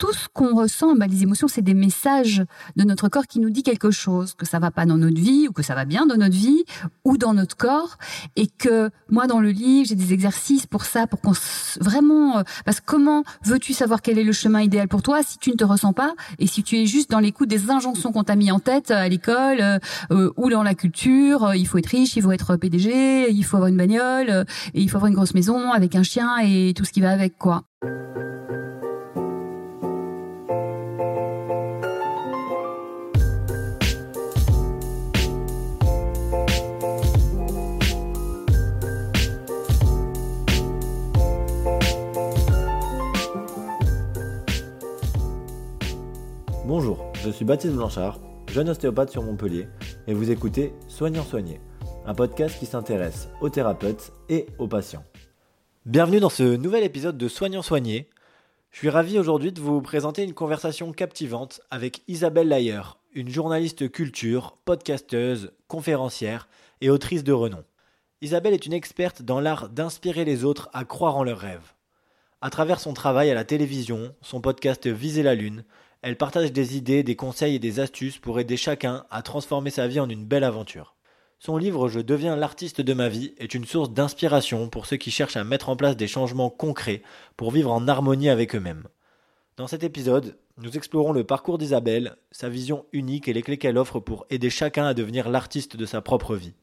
tout ce qu'on ressent, bah, les émotions, c'est des messages de notre corps qui nous dit quelque chose, que ça va pas dans notre vie ou que ça va bien dans notre vie ou dans notre corps, et que moi dans le livre j'ai des exercices pour ça, pour qu'on vraiment, euh, parce que comment veux-tu savoir quel est le chemin idéal pour toi si tu ne te ressens pas et si tu es juste dans l'écoute des injonctions qu'on t'a mis en tête à l'école euh, ou dans la culture, il faut être riche, il faut être PDG, il faut avoir une bagnole et il faut avoir une grosse maison avec un chien et tout ce qui va avec quoi. Je suis Baptiste Blanchard, jeune ostéopathe sur Montpellier, et vous écoutez Soignant Soigné, un podcast qui s'intéresse aux thérapeutes et aux patients. Bienvenue dans ce nouvel épisode de Soignant Soigné. Je suis ravi aujourd'hui de vous présenter une conversation captivante avec Isabelle Layer, une journaliste culture, podcasteuse, conférencière et autrice de renom. Isabelle est une experte dans l'art d'inspirer les autres à croire en leurs rêves. À travers son travail à la télévision, son podcast Viser la Lune, elle partage des idées, des conseils et des astuces pour aider chacun à transformer sa vie en une belle aventure. Son livre Je deviens l'artiste de ma vie est une source d'inspiration pour ceux qui cherchent à mettre en place des changements concrets pour vivre en harmonie avec eux-mêmes. Dans cet épisode, nous explorons le parcours d'Isabelle, sa vision unique et les clés qu'elle offre pour aider chacun à devenir l'artiste de sa propre vie.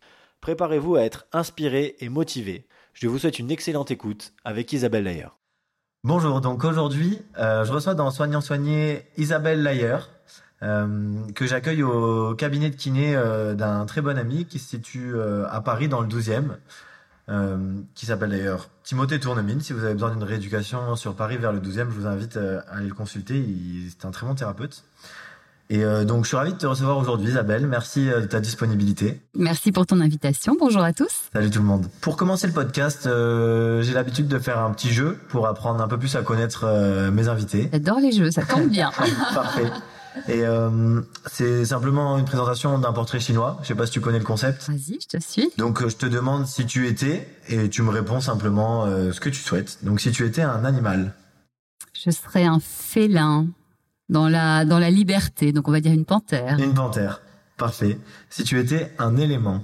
Préparez-vous à être inspiré et motivé. Je vous souhaite une excellente écoute avec Isabelle d'ailleurs. Bonjour, donc aujourd'hui, euh, je reçois dans Soignant Soigné Isabelle Layer, euh, que j'accueille au cabinet de kiné euh, d'un très bon ami qui se situe à Paris dans le 12e, qui s'appelle d'ailleurs Timothée Tournemine. Si vous avez besoin d'une rééducation sur Paris vers le 12e, je vous invite à aller le consulter. C'est un très bon thérapeute. Et euh, donc, je suis ravi de te recevoir aujourd'hui, Isabelle. Merci euh, de ta disponibilité. Merci pour ton invitation. Bonjour à tous. Salut tout le monde. Pour commencer le podcast, euh, j'ai l'habitude de faire un petit jeu pour apprendre un peu plus à connaître mes invités. J'adore les jeux, ça tombe bien. Parfait. Et c'est simplement une présentation d'un portrait chinois. Je sais pas si tu connais le concept. Vas-y, je te suis. Donc, je te demande si tu étais et tu me réponds simplement ce que tu souhaites. Donc, si tu étais un animal. Je serais un félin dans la, dans la liberté. Donc on va dire une panthère. Une panthère. Parfait. Si tu étais un élément.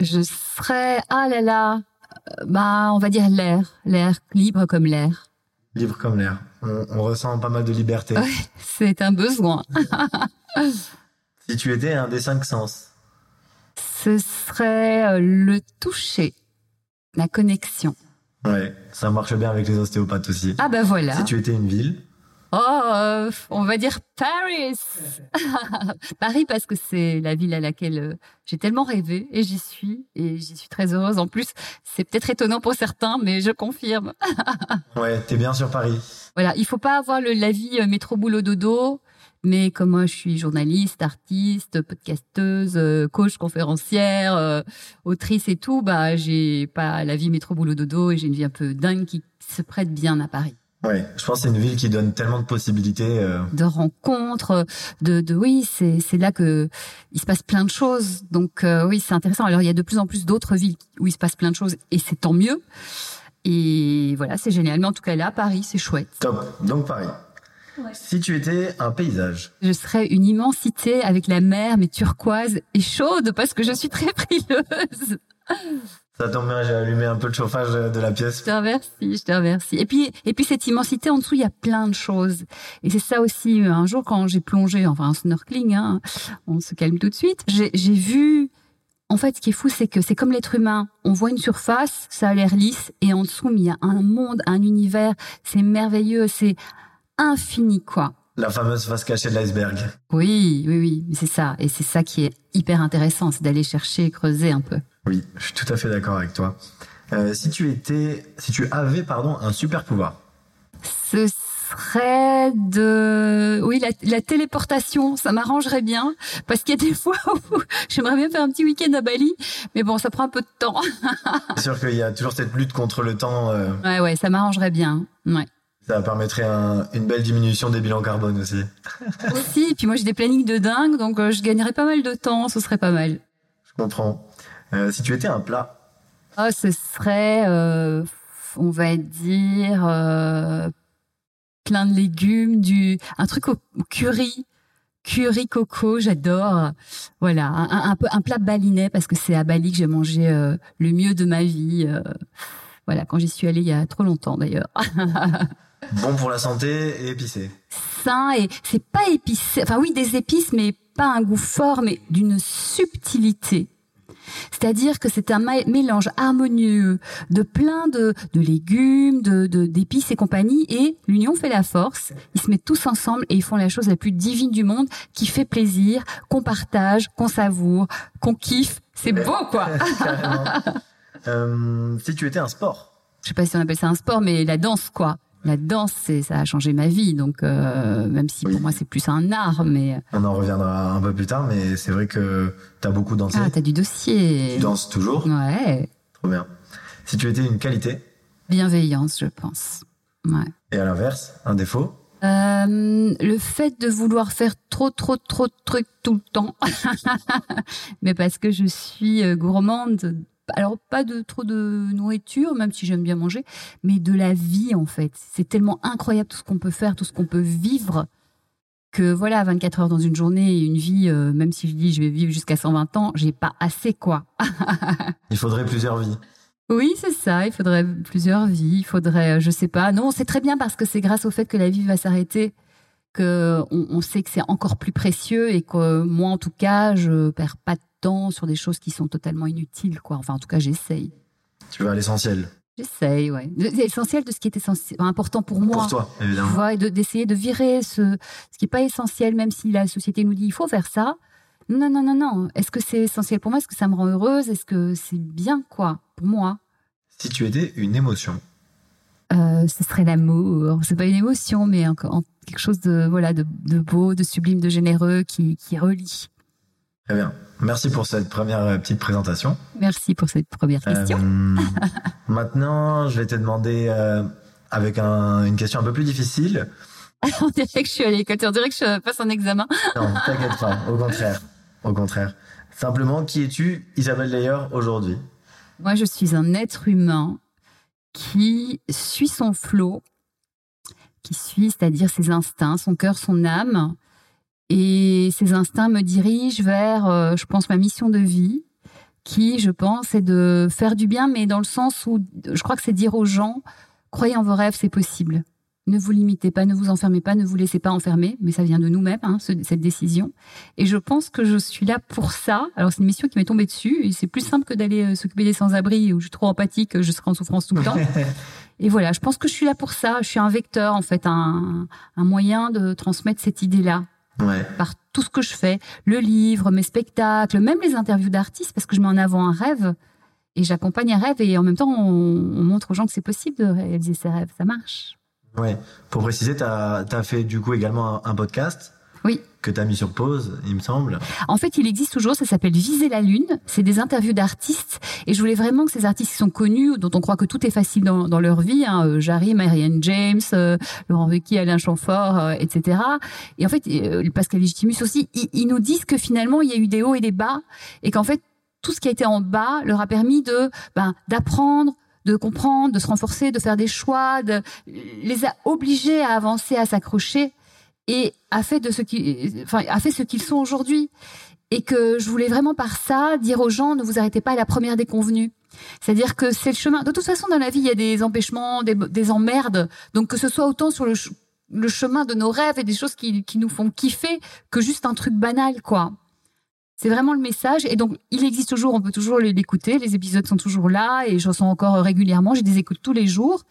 Je serais, ah là là, euh, bah, on va dire l'air. L'air, libre comme l'air. Libre comme l'air. On, ressent pas mal de liberté. c'est un besoin. si tu étais un des cinq sens. Ce serait euh, le toucher, la connexion. Ouais, ça marche bien avec les ostéopathes aussi. Ah ben voilà. Si tu étais une ville. Oh, euh, on va dire Paris. Paris parce que c'est la ville à laquelle euh, j'ai tellement rêvé et j'y suis et j'y suis très heureuse. En plus, c'est peut-être étonnant pour certains, mais je confirme. ouais, t'es bien sur Paris. Voilà, il faut pas avoir le, la vie euh, métro boulot dodo. Mais comme moi, je suis journaliste, artiste, podcasteuse, coach, conférencière, autrice et tout, bah, j'ai pas la vie métro boulot dodo et j'ai une vie un peu dingue qui se prête bien à Paris. Ouais, je pense que c'est une ville qui donne tellement de possibilités. Euh. De rencontres, de, de oui, c'est c'est là que il se passe plein de choses. Donc euh, oui, c'est intéressant. Alors il y a de plus en plus d'autres villes où il se passe plein de choses et c'est tant mieux. Et voilà, c'est génial. Mais en tout cas là, Paris, c'est chouette. Top. Donc Paris. Ouais. Si tu étais un paysage. Je serais une immensité avec la mer, mais turquoise et chaude parce que je suis très frileuse. Ça tombe bien, j'ai allumé un peu le chauffage de la pièce. Je te remercie, je te remercie. Et puis, et puis cette immensité en dessous, il y a plein de choses. Et c'est ça aussi. Euh, un jour, quand j'ai plongé, enfin un snorkeling, hein, on se calme tout de suite. J'ai vu. En fait, ce qui est fou, c'est que c'est comme l'être humain. On voit une surface, ça a l'air lisse, et en dessous, il y a un monde, un univers. C'est merveilleux, c'est infini, quoi. La fameuse face cachée de l'iceberg. Oui, oui, oui, c'est ça. Et c'est ça qui est hyper intéressant, c'est d'aller chercher, creuser un peu. Oui, je suis tout à fait d'accord avec toi. Euh, si tu étais, si tu avais, pardon, un super pouvoir. Ce serait de, oui, la, téléportation. Ça m'arrangerait bien parce qu'il y a des fois où j'aimerais bien faire un petit week-end à Bali, mais bon, ça prend un peu de temps. C'est sûr qu'il y a toujours cette lutte contre le temps. Euh... Ouais, ouais, ça m'arrangerait bien. Ouais. Ça permettrait une belle diminution des bilans carbone aussi. aussi, et puis moi j'ai des plannings de dingue, donc euh, je gagnerais pas mal de temps, ce serait pas mal. Je comprends. Euh, si tu étais un plat oh, Ce serait, euh, on va dire, euh, plein de légumes, du un truc au, curry, curry coco, j'adore. Voilà, un, un, peu un plat balinais parce que c'est à Bali que j'ai mangé euh, le mieux de ma vie. Euh, voilà, quand j'y suis allée il y a trop longtemps d'ailleurs. bon pour la santé et épicé. Sain et c'est pas épicé. Enfin oui, des épices, mais pas un goût fort, mais d'une subtilité. C'est-à-dire que c'est un mélange harmonieux de plein de, légumes, de d'épices et compagnie, et l'union fait la force. Ils se mettent tous ensemble et ils font la chose la plus divine du monde, qui fait plaisir, qu'on partage, qu'on savoure, qu'on kiffe. C'est beau, quoi. euh, si tu étais un sport? Je sais pas si on appelle ça un sport, mais la danse, quoi la danse, c'est, ça a changé ma vie. Donc, euh, même si pour moi c'est plus un art, mais on en reviendra un peu plus tard. Mais c'est vrai que tu as beaucoup dansé. Ah, t'as du dossier. Tu danses toujours? Ouais. Trop bien. Si tu étais une qualité? Bienveillance, je pense. Ouais. Et à l'inverse, un défaut? Euh, le fait de vouloir faire trop, trop, trop de trucs tout le temps. mais parce que je suis euh, gourmande alors pas de trop de nourriture, même si j'aime bien manger, mais de la vie en fait. C'est tellement incroyable tout ce qu'on peut faire, tout ce qu'on peut vivre, que voilà, 24 heures dans une journée et une vie, euh, même si je dis je vais vivre jusqu'à 120 ans, j'ai pas assez quoi. il faudrait plusieurs vies. Oui, c'est ça. Il faudrait plusieurs vies. Il faudrait, euh, je sais pas. Non, c'est très bien parce que c'est grâce au fait que la vie va s'arrêter que on, sait que c'est encore plus précieux et que moi, en tout cas, je perds pas de sur des choses qui sont totalement inutiles, quoi. Enfin, en tout cas, j'essaye. Tu vas à l'essentiel. J'essaye, ouais. L'essentiel de ce qui est essentiel, important pour moi. Pour toi, évidemment. et d'essayer de, virer ce, ce qui n'est pas essentiel, même si la société nous dit il faut faire ça. Non, non, non, non. Est-ce que c'est essentiel pour moi? Est-ce que ça me rend heureuse? Est-ce que c'est bien, quoi, pour moi? Si tu étais une émotion euh, ce serait l'amour. C'est pas une émotion, mais quelque chose de voilà de, beau, de sublime, de généreux qui, qui relie. Très bien. Merci pour cette première euh, petite présentation. Merci pour cette première question. Euh, maintenant, je vais te demander euh, avec une question un peu plus difficile. on dirait que je suis à l'école, on dirait que je passe un examen. non, t'inquiète pas, au contraire. Au contraire. Simplement, qui es-tu, Isabelle Leyer, aujourd'hui? Moi, je suis un être humain qui suit son flot, qui suit, c'est-à-dire ses instincts, son cœur, son âme, et ces instincts me dirigent vers, euh, je pense, ma mission de vie, qui, je pense, est de faire du bien, mais dans le sens où je crois que c'est dire aux gens, croyez en vos rêves, c'est possible. Ne vous limitez pas, ne vous enfermez pas, ne vous laissez pas enfermer, mais ça vient de nous-mêmes, hein, cette décision. Et je pense que je suis là pour ça. Alors c'est une mission qui m'est tombée dessus, et c'est plus simple que d'aller euh, s'occuper des sans-abri où je suis trop empathique, je serai en souffrance tout le temps. et voilà, je pense que je suis là pour ça. Je suis un vecteur, en fait, un, un moyen de transmettre cette idée-là par tout ce que je fais, le livre, mes spectacles, même les interviews d'artistes, parce que je mets en avant un rêve et j'accompagne un rêve et en même temps on, montre aux gens que c'est possible de réaliser ses rêves, ça marche. Ouais. Pour préciser, tu as, fait du coup également un podcast oui. Que tu as mis sur pause, il me semble. En fait, il existe toujours, ça s'appelle Viser la Lune. C'est des interviews d'artistes. Et je voulais vraiment que ces artistes qui sont connus, dont on croit que tout est facile dans, leur vie, hein, euh, Jarry, Marianne James, euh, Laurent Ruquier, Alain Chamfort, euh, etc. Et en fait, Pascal Legitimus aussi, ils, nous disent que finalement, il y a eu des hauts et des bas. Et qu'en fait, tout ce qui a été en bas leur a permis de ben, d'apprendre, de comprendre, de se renforcer, de faire des choix, de les a obligés à avancer, à s'accrocher et a fait de ce qui, enfin, a fait ce qu'ils sont aujourd'hui. Et que je voulais vraiment par ça dire aux gens ne vous arrêtez pas à la première déconvenue. C'est-à-dire que c'est le chemin. De toute façon, dans la vie, il y a des empêchements, des, des emmerdes. Donc que ce soit autant sur le, le chemin de nos rêves et des choses qui, qui nous font kiffer que juste un truc banal, quoi. C'est vraiment le message. Et donc, il existe toujours, on peut toujours l'écouter. Les épisodes sont toujours là et je ressens encore régulièrement. J'ai des écoutes tous les jours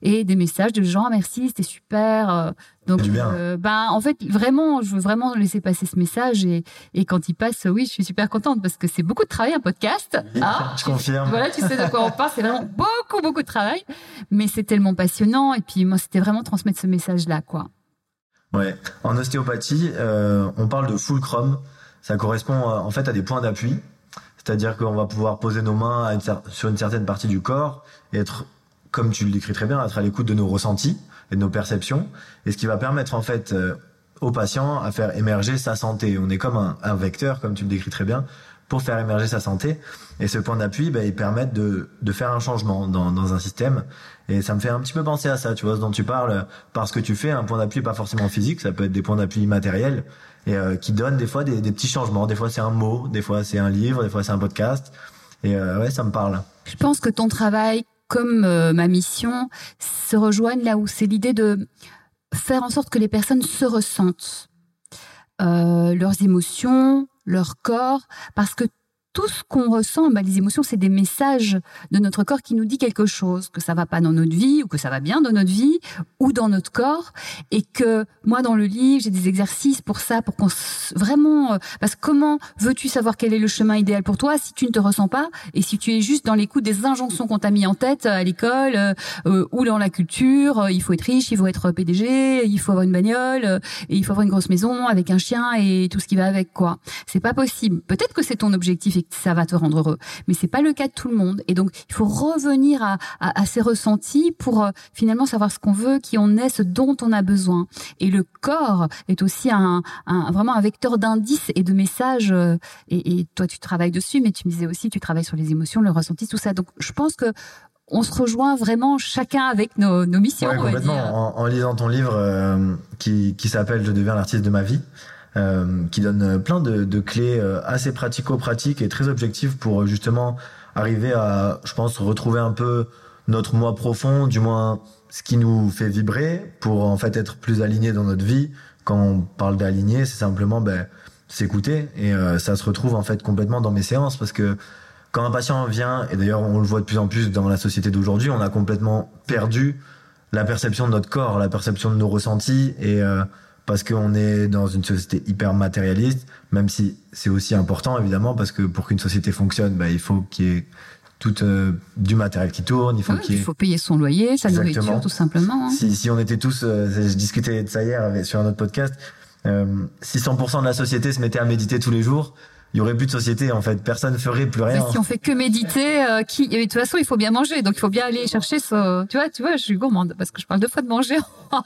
et des messages de gens. Merci, c'était super. Euh, donc, euh, ben, en fait, vraiment, je veux vraiment laisser passer ce message et, et quand il passe, oui, je suis super contente parce que c'est beaucoup de travail, un podcast. Ah, je confirme. Voilà, tu sais de quoi on parle. C'est vraiment beaucoup, beaucoup de travail, mais c'est tellement passionnant. Et puis, moi, c'était vraiment transmettre ce message-là, quoi. Ouais. En ostéopathie, euh, on parle de fulcrum ça correspond euh, en fait à des points d'appui. C'est-à-dire qu'on va pouvoir poser nos mains sur une certaine partie du corps et être, comme tu le décris très bien, être à l'écoute de nos ressentis et de nos perceptions. Et ce qui va permettre en fait euh, au patient à faire émerger sa santé. On est comme un, vecteur, comme tu le décris très bien, pour faire émerger sa santé. Et ce point d'appui, bah, ils permettent de, de faire un changement dans, dans un système. Et ça me fait un petit peu penser à ça, tu vois, ce dont tu parles, parce que tu fais un point d'appui pas forcément physique, ça peut être des points d'appui matériels, et euh, qui donnent des fois des, des, petits changements. Des fois c'est un mot, des fois c'est un livre, des fois c'est un podcast. Et euh, ouais, ça me parle. Je pense que ton travail, comme euh, ma mission, se rejoignent là où c'est l'idée de faire en sorte que les personnes se ressentent. Euh, leurs émotions, leur corps, parce que tout ce qu'on ressent, bah, les émotions, c'est des messages de notre corps qui nous dit quelque chose, que ça va pas dans notre vie ou que ça va bien dans notre vie ou dans notre corps, et que moi dans le livre j'ai des exercices pour ça, pour qu'on vraiment, euh, parce que comment veux-tu savoir quel est le chemin idéal pour toi si tu ne te ressens pas et si tu es juste dans l'écoute des injonctions qu'on t'a mis en tête à l'école euh, euh ou dans la culture, euh, il faut être riche, il faut être PDG, il faut avoir une bagnole et il faut avoir une grosse maison avec un chien et tout ce qui va avec quoi. C'est pas possible. Peut-être que c'est ton objectif ça va te rendre heureux. Mais c'est pas le cas de tout le monde. Et donc, il faut revenir à, à, à ces ressentis pour euh, finalement savoir ce qu'on veut, qui on est, ce dont on a besoin. Et le corps est aussi un, un vraiment un vecteur d'indices et de messages. Euh, et, et, toi, tu travailles dessus, mais tu me disais aussi, tu travailles sur les émotions, le ressenti, tout ça. Donc, je pense que on se rejoint vraiment chacun avec nos, nos missions. Ouais, complètement. En, en, lisant ton livre euh, qui, qui s'appelle Je deviens l'artiste de ma vie, euh, qui donne plein de, de clés euh, assez pratico-pratiques et très objectives pour justement arriver à, je pense, retrouver un peu notre moi profond, du moins ce qui nous fait vibrer, pour en fait être plus aligné dans notre vie. Quand on parle d'aligner, c'est simplement ben, s'écouter et euh, ça se retrouve en fait complètement dans mes séances parce que quand un patient vient, et d'ailleurs on le voit de plus en plus dans la société d'aujourd'hui, on a complètement perdu la perception de notre corps, la perception de nos ressentis et euh, parce qu'on est dans une société hyper matérialiste, même si c'est aussi important évidemment, parce que pour qu'une société fonctionne, bah, il faut qu'il y ait tout euh, du matériel qui tourne, il faut qu'il il faut payer son loyer, sa Exactement. nourriture tout simplement. Hein. Si, si on était tous, euh, je discutais de ça hier avec, sur un autre podcast, euh, si 100% de la société se mettait à méditer tous les jours, il y aurait plus de société en fait, personne ferait plus rien. Mais si on fait que méditer, euh, qui et de toute façon il faut bien manger, donc il faut bien aller chercher ce. Tu vois, tu vois, je suis gourmande parce que je parle deux fois de manger.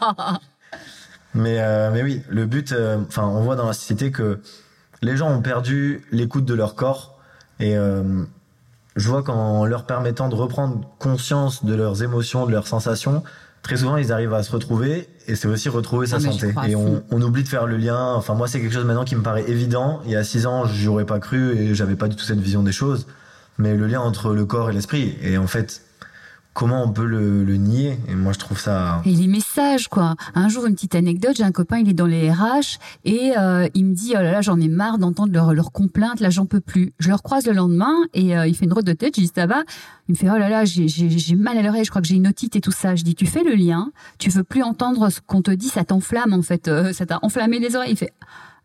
Mais, euh, mais oui, le but, enfin, on voit dans la société que les gens ont perdu l'écoute de leur corps et euh, je vois qu'en leur permettant de reprendre conscience de leurs émotions, de leurs sensations, très souvent ils arrivent à se retrouver et c'est aussi retrouver sa santé. Et on, on oublie de faire le lien. Enfin, moi, c'est quelque chose maintenant qui me paraît évident. Il y a six ans, j'y aurais pas cru et j'avais pas du tout cette vision des choses. Mais le lien entre le corps et l'esprit. Et en fait, comment on peut le, le nier Et moi, je trouve ça. Et les messages, quoi. Un jour, une petite anecdote, j'ai un copain, il est dans les RH et euh, il me dit, oh là là, j'en ai marre d'entendre leurs leur complaintes, là, j'en peux plus. Je le recroise le lendemain et euh, il fait une drôle de tête, je dis, ça va? Il me fait, oh là là, j'ai mal à l'oreille, je crois que j'ai une otite et tout ça. Je dis, tu fais le lien, tu veux plus entendre ce qu'on te dit, ça t'enflamme, en fait, euh, ça t'a enflammé les oreilles. Il fait,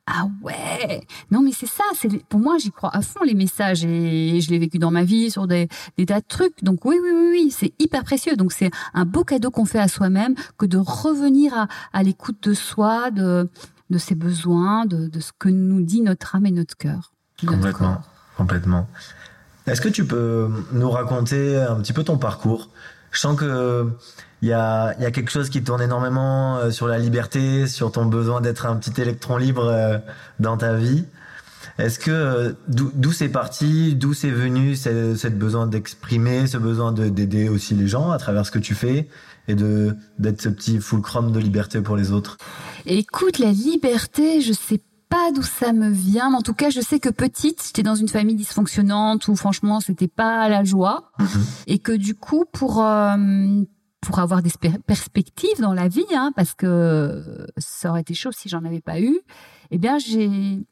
ah ouais, non mais c'est ça, c'est pour moi j'y crois à fond les messages et je l'ai vécu dans ma vie sur des, tas de trucs. Donc oui oui oui oui, c'est hyper précieux. Donc c'est un beau cadeau qu'on fait à soi-même que de revenir à, à l'écoute de soi, de de ses besoins, de, de ce que nous dit notre âme et notre cœur. Complètement, complètement. Est-ce que tu peux nous raconter un petit peu ton parcours? Je sens que il y a, y a quelque chose qui tourne énormément euh, sur la liberté, sur ton besoin d'être un petit électron libre euh, dans ta vie. Est-ce que euh, d'où c'est parti, d'où c'est venu ce, ce besoin d'exprimer, ce besoin de- d'aider aussi les gens à travers ce que tu fais et de d'être ce petit fulcrum de liberté pour les autres? Écoute, la liberté, je sais pas d'où ça me vient, mais en tout cas, je sais que petite, j'étais dans une famille dysfonctionnante où franchement, c'était pas la joie. et que du coup pour euh, pour avoir des perspectives dans la vie hein, parce que ça aurait été chaud si j'en avais pas eu. Eh bien j'ai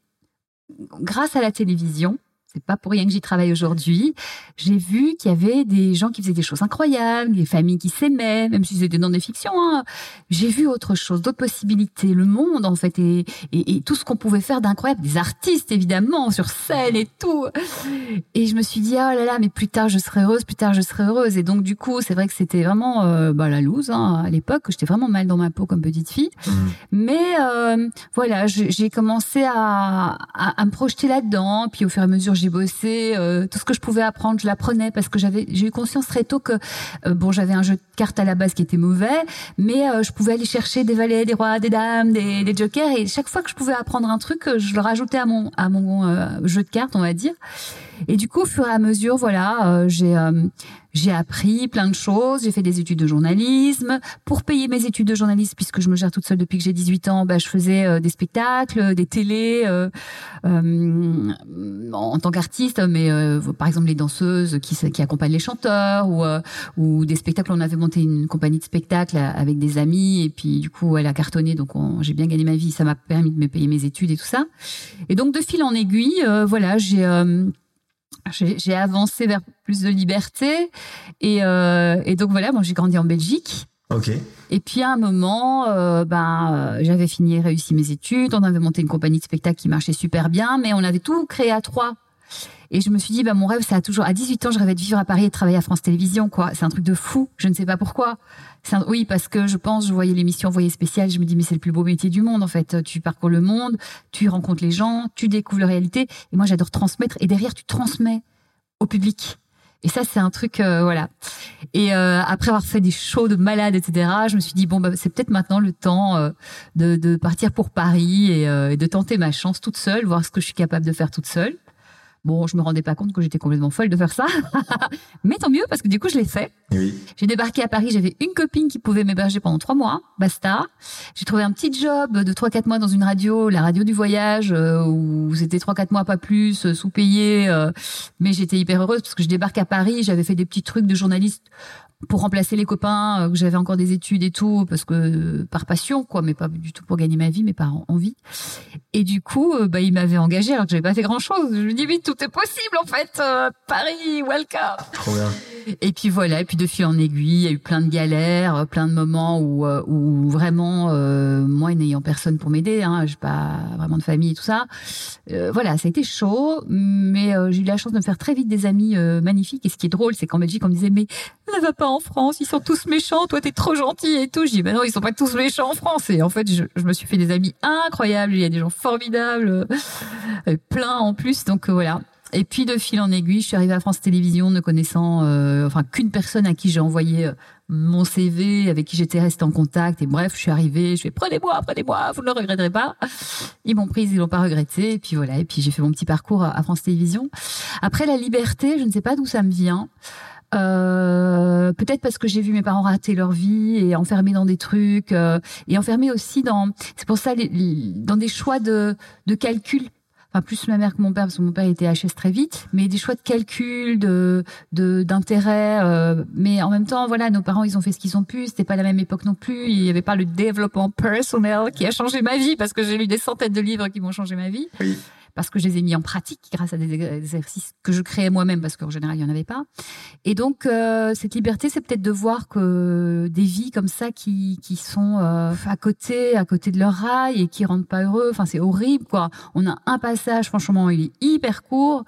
grâce à la télévision c'est pas pour rien que j'y travaille aujourd'hui. J'ai vu qu'il y avait des gens qui faisaient des choses incroyables, des familles qui s'aimaient, même si c'était dans des fictions. Hein. J'ai vu autre chose, d'autres possibilités, le monde en fait, et, et, et tout ce qu'on pouvait faire d'incroyable, des artistes évidemment sur scène et tout. Et je me suis dit oh là là, mais plus tard je serai heureuse, plus tard je serai heureuse. Et donc du coup, c'est vrai que c'était vraiment euh, bah, la loose hein, à l'époque. J'étais vraiment mal dans ma peau comme petite fille. Mais euh, voilà, j'ai j'ai commencé à, à, à me projeter là-dedans. Puis au fur et à mesure, j'ai j'ai bossé, euh, tout ce que je pouvais apprendre, je l'apprenais parce que j'avais, j'ai eu conscience très tôt que euh, bon, j'avais un jeu de cartes à la base qui était mauvais, mais je pouvais aller chercher des valets, des rois, des dames, des, des, jokers, et chaque fois que je pouvais apprendre un truc, je le rajoutais à mon à mon jeu de cartes, on va dire. Et du coup, au fur et à mesure, voilà, j'ai j'ai appris plein de choses, j'ai fait des études de journalisme. Pour payer mes études de journalisme, puisque je me gère toute seule depuis que j'ai 18 ans, bah, je faisais euh, des spectacles, des télés euh, euh, en tant qu'artiste, mais euh, par exemple les danseuses qui, qui accompagnent les chanteurs ou, euh, ou des spectacles. On avait monté une compagnie de spectacles avec des amis et puis du coup elle a cartonné, donc j'ai bien gagné ma vie. Ça m'a permis de me payer mes études et tout ça. Et donc de fil en aiguille, voilà, j'ai j'ai avancé vers plus de liberté. Et, euh, et donc voilà, moi j'ai grandi en Belgique. Ok. Et puis à un moment, euh, ben euh, j'avais fini, réussi mes études. On avait monté une compagnie de spectacle qui marchait super bien, mais on avait tout créé à trois. Et je me suis dit, bah, mon rêve, ça a toujours, à 18 ans, je rêvais de vivre à Paris et de travailler à France Télévisions, quoi. C'est un truc de fou. Je ne sais pas pourquoi. Oui, parce que je pense, je voyais l'émission Envoyé spécial, je me dis, mais c'est le plus beau métier du monde, en fait. Tu parcours le monde, tu rencontres les gens, tu découvres la réalité. Et moi, j'adore transmettre. Et derrière, tu transmets au public. Et ça, c'est un truc, euh, voilà. Et euh, après avoir fait des shows de malades, etc., je me suis dit bon, bah, c'est peut-être maintenant le temps euh, de, de, partir pour Paris et, et, de tenter ma chance toute seule, voir ce que je suis capable de faire toute seule. Bon, je me rendais pas compte que j'étais complètement folle de faire ça. Mais tant mieux, parce que du coup, je l'ai fait. Oui. J'ai débarqué à Paris, j'avais une copine qui pouvait m'héberger pendant trois mois, basta. J'ai trouvé un petit job de trois, quatre mois dans une radio, la radio du voyage, euh, où c'était trois, quatre mois, pas plus, euh, sous-payé. Euh, mais j'étais hyper heureuse parce que je débarque à Paris, j'avais fait des petits trucs de journaliste pour remplacer les copains, euh, que j'avais encore des études et tout, parce que par passion, quoi, mais pas du tout pour gagner ma vie, mais par envie. Et du coup, euh, bah, il m'avait engagé alors que j'avais pas fait grand chose. Je me dis, oui, tout est possible, en fait. Euh, Paris, welcome. Trop bien. Et puis voilà, et puis de fil en aiguille, il y a eu plein de galères, plein de moments où, où vraiment, moi n'ayant personne pour m'aider, hein, j'ai pas vraiment de famille et tout ça. voilà, ça a été chaud, mais j'ai eu la chance de me faire très vite des amis magnifiques. Et ce qui est drôle, c'est qu'en Belgique, on me disait, mais ne va pas en France, ils sont tous méchants, toi t'es trop gentil et tout. Je dis, bah non, ils sont pas tous méchants en France. Et en fait, je, me suis fait des amis incroyables, il y a des gens formidables, euh, plein en plus. Donc euh, voilà. Et puis de fil en aiguille, je suis arrivée à France Télévisions ne connaissant euh, enfin qu'une personne à qui j'ai envoyé mon CV, avec qui j'étais restée en contact. Et bref, je suis arrivée, je fais prenez-moi, prenez-moi, vous ne le regretterez pas. Ils m'ont prise, ils l'ont pas regretté. Et puis voilà. Et puis j'ai fait mon petit parcours à France Télévisions. Après la liberté, je ne sais pas d'où ça me vient. Euh, peut-être parce que j'ai vu mes parents rater leur vie et enfermés dans des trucs euh, et enfermés aussi dans c'est pour ça dans des choix de de calcul. Enfin plus ma mère que mon père parce que mon père était HS très vite mais des choix de calcul de de d'intérêt euh, mais en même temps voilà nos parents ils ont fait ce qu'ils ont pu c'était pas la même époque non plus il y avait pas le développement personnel qui a changé ma vie parce que j'ai lu des centaines de livres qui m'ont changé ma vie parce que je les ai mis en pratique grâce à des exercices que je créais moi-même parce qu'en général il y en avait pas. Et donc euh, cette liberté, c'est peut-être de voir que des vies comme ça qui qui sont euh, à côté, à côté de leur rail et qui rendent pas heureux. Enfin c'est horrible quoi. On a un passage, franchement, il est hyper court.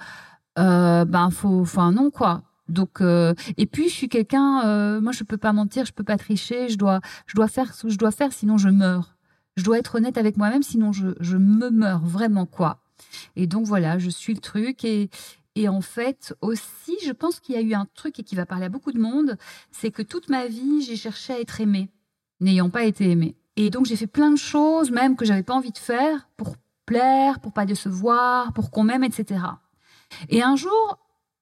Euh, ben faut, enfin non quoi. Donc euh, et puis je suis quelqu'un, euh, moi je peux pas mentir, je peux pas tricher, je dois je dois faire ce que je dois faire, sinon je meurs. Je dois être honnête avec moi-même, sinon je, je me meurs vraiment quoi. Et donc voilà, je suis le truc et, en fait, aussi, je pense qu'il y a eu un truc et qui va parler à beaucoup de monde, c'est que toute ma vie, j'ai cherché à être aimée, n'ayant pas été aimée. Et donc, j'ai fait plein de choses, même que j'avais pas envie de faire, pour plaire, pour pas décevoir, pour qu'on m'aime, etc. Et un jour,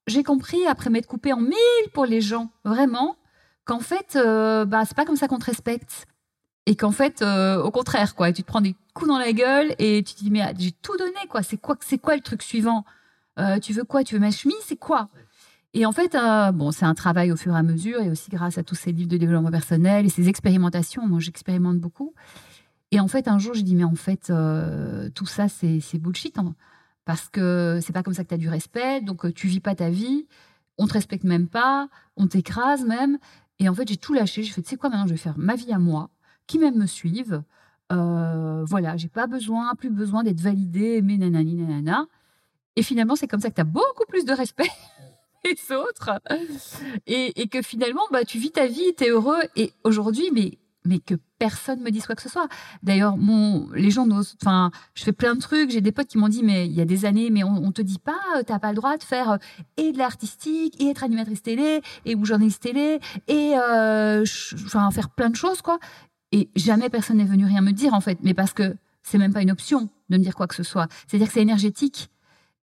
j'ai compris, après m'être coupée en mille pour les gens, vraiment, qu'en fait, euh, bah, c'est pas comme ça qu'on te respecte et qu'en fait euh, au contraire quoi. Tu te prends des coups dans la gueule et tu te dis mais ah, j'ai tout donné quoi. C'est quoi c'est quoi le truc suivant? Euh, tu veux quoi? Tu veux ma chemise? C'est quoi? Et en fait euh, bon c'est un travail au fur et à mesure et aussi grâce à tous ces livres de développement personnel et ces expérimentations. Moi j'expérimente beaucoup. Et en fait un jour j'ai dit mais en fait tout ça c'est bullshit hein, parce que c'est pas comme ça que tu as du respect. Donc tu vis pas ta vie. On te respecte même pas. On t'écrase même. Et en fait j'ai tout lâché. J'ai fait tu sais quoi maintenant je vais faire ma vie à moi qui même me suivent. Euh, voilà, j'ai pas besoin, plus besoin d'être validé, mais nanani nanana. Et finalement, c'est comme ça que tu as beaucoup plus de respect des autres. Et, que finalement, bah, tu vis ta vie, tu es heureux. Et aujourd'hui, mais mais que personne me dise quoi que ce soit. D'ailleurs, mon, les gens n'osent, enfin, je fais plein de trucs. J'ai des potes qui m'ont dit, mais il y a des années, mais on, on te dit pas, euh, t'as pas le droit de faire euh, et de l'artistique, et être animatrice télé, et ou journaliste télé, et euh, enfin faire plein de choses, quoi. Et jamais personne n'est venu rien me dire, en fait. Mais parce que c'est même pas une option de me dire quoi que ce soit. C'est-à-dire que c'est énergétique.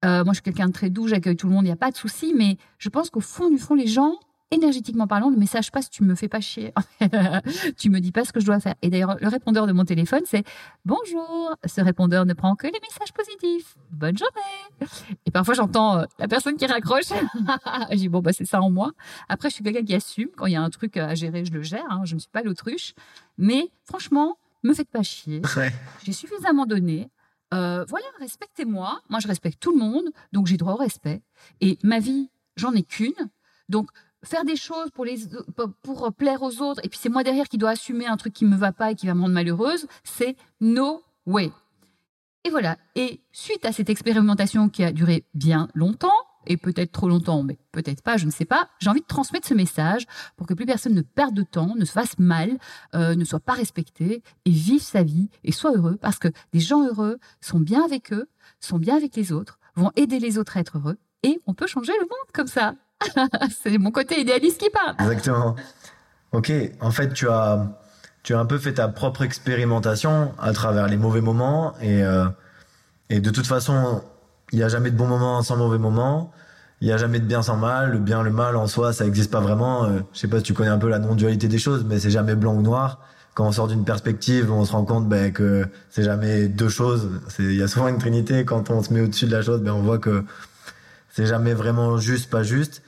Euh, moi, je suis quelqu'un de très doux, j'accueille tout le monde, il n'y a pas de souci, mais je pense qu'au fond du fond, les gens, énergétiquement parlant, le message passe, tu me fais pas chier. tu me dis pas ce que je dois faire. Et d'ailleurs, le répondeur de mon téléphone, c'est bonjour. Ce répondeur ne prend que les messages positifs. Bonne journée. Et parfois, j'entends euh, la personne qui raccroche. je dis bon, bah, c'est ça en moi. Après, je suis quelqu'un qui assume. Quand il y a un truc à gérer, je le gère. Hein. Je ne suis pas l'autruche. Mais franchement, me faites pas chier. J'ai suffisamment donné. Euh, voilà, respectez-moi. Moi, je respecte tout le monde, donc j'ai droit au respect. Et ma vie, j'en ai qu'une. Donc, faire des choses pour, les, pour plaire aux autres, et puis c'est moi derrière qui dois assumer un truc qui me va pas et qui va me rendre malheureuse, c'est no way. Et voilà. Et suite à cette expérimentation qui a duré bien longtemps, et peut-être trop longtemps, mais peut-être pas, je ne sais pas, j'ai envie de transmettre ce message pour que plus personne ne perde de temps, ne se fasse mal, euh, ne soit pas respecté et vive sa vie et soit heureux parce que des gens heureux sont bien avec eux, sont bien avec les autres, vont aider les autres à être heureux et on peut changer le monde comme ça. c'est mon côté idéaliste qui parle. Exactement. Ok, en fait, tu as, tu as un peu fait ta propre expérimentation à travers les mauvais moments et, euh, et de toute façon, il n'y a jamais de bons moments sans mauvais moments. Il n'y a jamais de bien sans mal. Le bien, le mal en soi, ça n'existe pas vraiment. Euh, je sais pas si tu connais un peu la non-dualité des choses, mais c'est jamais blanc ou noir. Quand on sort d'une perspective, on se rend compte ben, que c'est jamais deux choses. Il y a souvent une trinité. Quand on se met au-dessus de la chose, ben, on voit que c'est jamais vraiment juste, pas juste.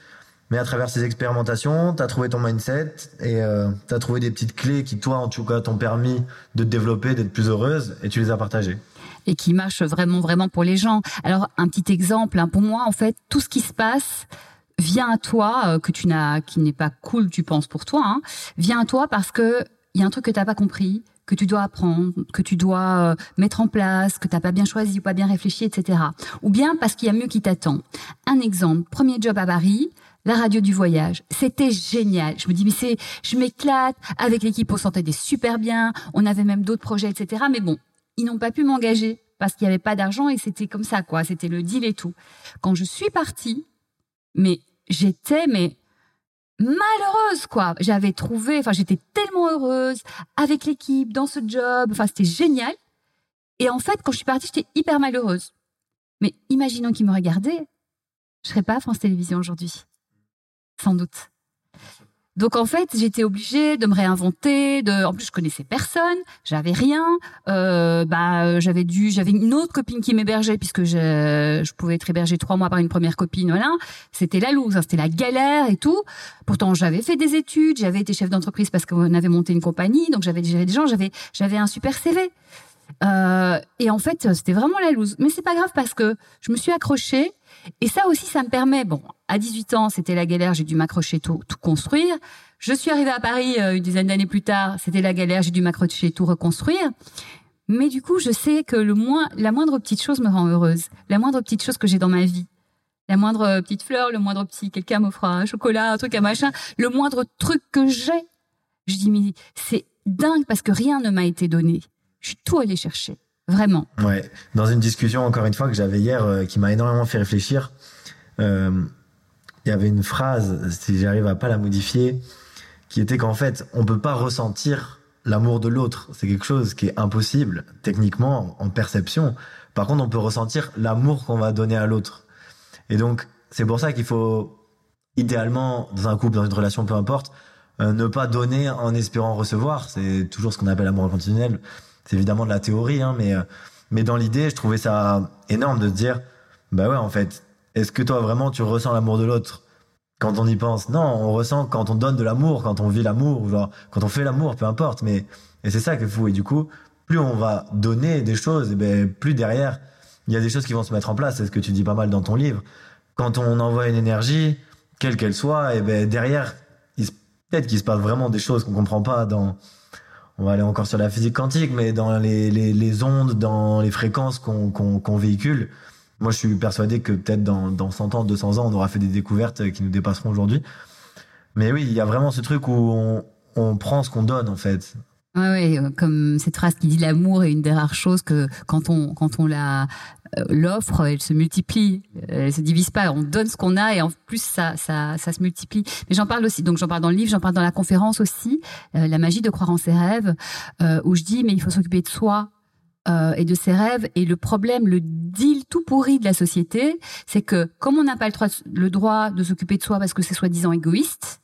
Mais à travers ces expérimentations, tu as trouvé ton mindset et euh, tu as trouvé des petites clés qui, toi, en tout cas, t'ont permis de te développer, d'être plus heureuse et tu les as partagées. Et qui marchent vraiment, vraiment pour les gens. Alors, un petit exemple, hein, pour moi, en fait, tout ce qui se passe vient à toi, euh, que tu n'as, qui n'est pas cool, tu penses pour toi, hein, vient à toi parce que il y a un truc que t'as pas compris, que tu dois apprendre, que tu dois euh, mettre en place, que t'as pas bien choisi ou pas bien réfléchi, etc. Ou bien parce qu'il y a mieux qui t'attend. Un exemple, premier job à Paris, la radio du voyage. C'était génial. Je me dis, mais c'est, je m'éclate. Avec l'équipe, on s'entendait super bien. On avait même d'autres projets, etc. Mais bon, ils n'ont pas pu m'engager parce qu'il n'y avait pas d'argent et c'était comme ça, quoi. C'était le deal et tout. Quand je suis partie, mais j'étais, mais malheureuse, quoi. J'avais trouvé, enfin, j'étais tellement heureuse avec l'équipe, dans ce job. Enfin, c'était génial. Et en fait, quand je suis partie, j'étais hyper malheureuse. Mais imaginons qu'ils me regardaient. Je serais pas à France Télévisions aujourd'hui sans doute. Donc en fait, j'étais obligée de me réinventer. De, en plus, je connaissais personne, j'avais rien. Euh, bah, j'avais dû, j'avais une autre copine qui m'hébergeait puisque je, pouvais être hébergée trois mois par une première copine. Voilà, c'était la loose, hein, c'était la galère et tout. Pourtant, j'avais fait des études, j'avais été chef d'entreprise parce qu'on avait monté une compagnie, donc j'avais géré des gens, j'avais, j'avais un super CV. Euh, et en fait, c'était vraiment la loose. Mais c'est pas grave parce que je me suis accrochée. Et ça aussi, ça me permet, bon, à 18 ans, c'était la galère, j'ai dû m'accrocher tout, tout construire. Je suis arrivée à Paris euh, une dizaine d'années plus tard, c'était la galère, j'ai dû m'accrocher tout reconstruire. Mais du coup, je sais que le moins, la moindre petite chose me rend heureuse. La moindre petite chose que j'ai dans ma vie. La moindre petite fleur, le moindre petit, quelqu'un m'offre un chocolat, un truc, un machin. Le moindre truc que j'ai. Je dis, mais c'est dingue parce que rien ne m'a été donné. Je suis tout allé chercher. Vraiment. Ouais. Dans une discussion, encore une fois, que j'avais hier, euh, qui m'a énormément fait réfléchir, euh, il y avait une phrase, si j'arrive à pas la modifier, qui était qu'en fait, on peut pas ressentir l'amour de l'autre. C'est quelque chose qui est impossible, techniquement, en perception. Par contre, on peut ressentir l'amour qu'on va donner à l'autre. Et donc, c'est pour ça qu'il faut, idéalement, dans un couple, dans une relation, peu importe, euh, ne pas donner en espérant recevoir. C'est toujours ce qu'on appelle l'amour inconditionnel c'est évidemment de la théorie, hein, mais, euh, mais dans l'idée, je trouvais ça énorme de dire, bah ouais, en fait, est-ce que toi vraiment tu ressens l'amour de l'autre quand on y pense? Non, on ressent quand on donne de l'amour, quand on vit l'amour, genre quand on fait l'amour, peu importe. Mais et c'est ça qui est fou. Et du coup, plus on va donner des choses, et ben plus derrière, il y a des choses qui vont se mettre en place. C'est ce que tu dis pas mal dans ton livre. Quand on envoie une énergie, quelle qu'elle soit, et ben derrière, peut-être qu'il se passe vraiment des choses qu'on comprend pas dans on va aller encore sur la physique quantique, mais dans les, les, les ondes, dans les fréquences qu'on qu'on véhicule, moi je suis persuadé que peut-être dans, dans 100 ans, 200 ans, on aura fait des découvertes qui nous dépasseront aujourd'hui. Mais oui, il y a vraiment ce truc où on, on prend ce qu'on donne en fait. Ouais, ouais, comme cette phrase qui dit l'amour est une des rares choses que quand on quand on la l'offre, elle se multiplie, elle se divise pas. On donne ce qu'on a et en plus ça ça ça se multiplie. Mais j'en parle aussi, donc j'en parle dans le livre, j'en parle dans la conférence aussi, la magie de croire en ses rêves, où je dis mais il faut s'occuper de soi euh, et de ses rêves. Et le problème, le deal tout pourri de la société, c'est que comme on n'a pas le droit, le droit de s'occuper de soi parce que c'est soi-disant égoïste,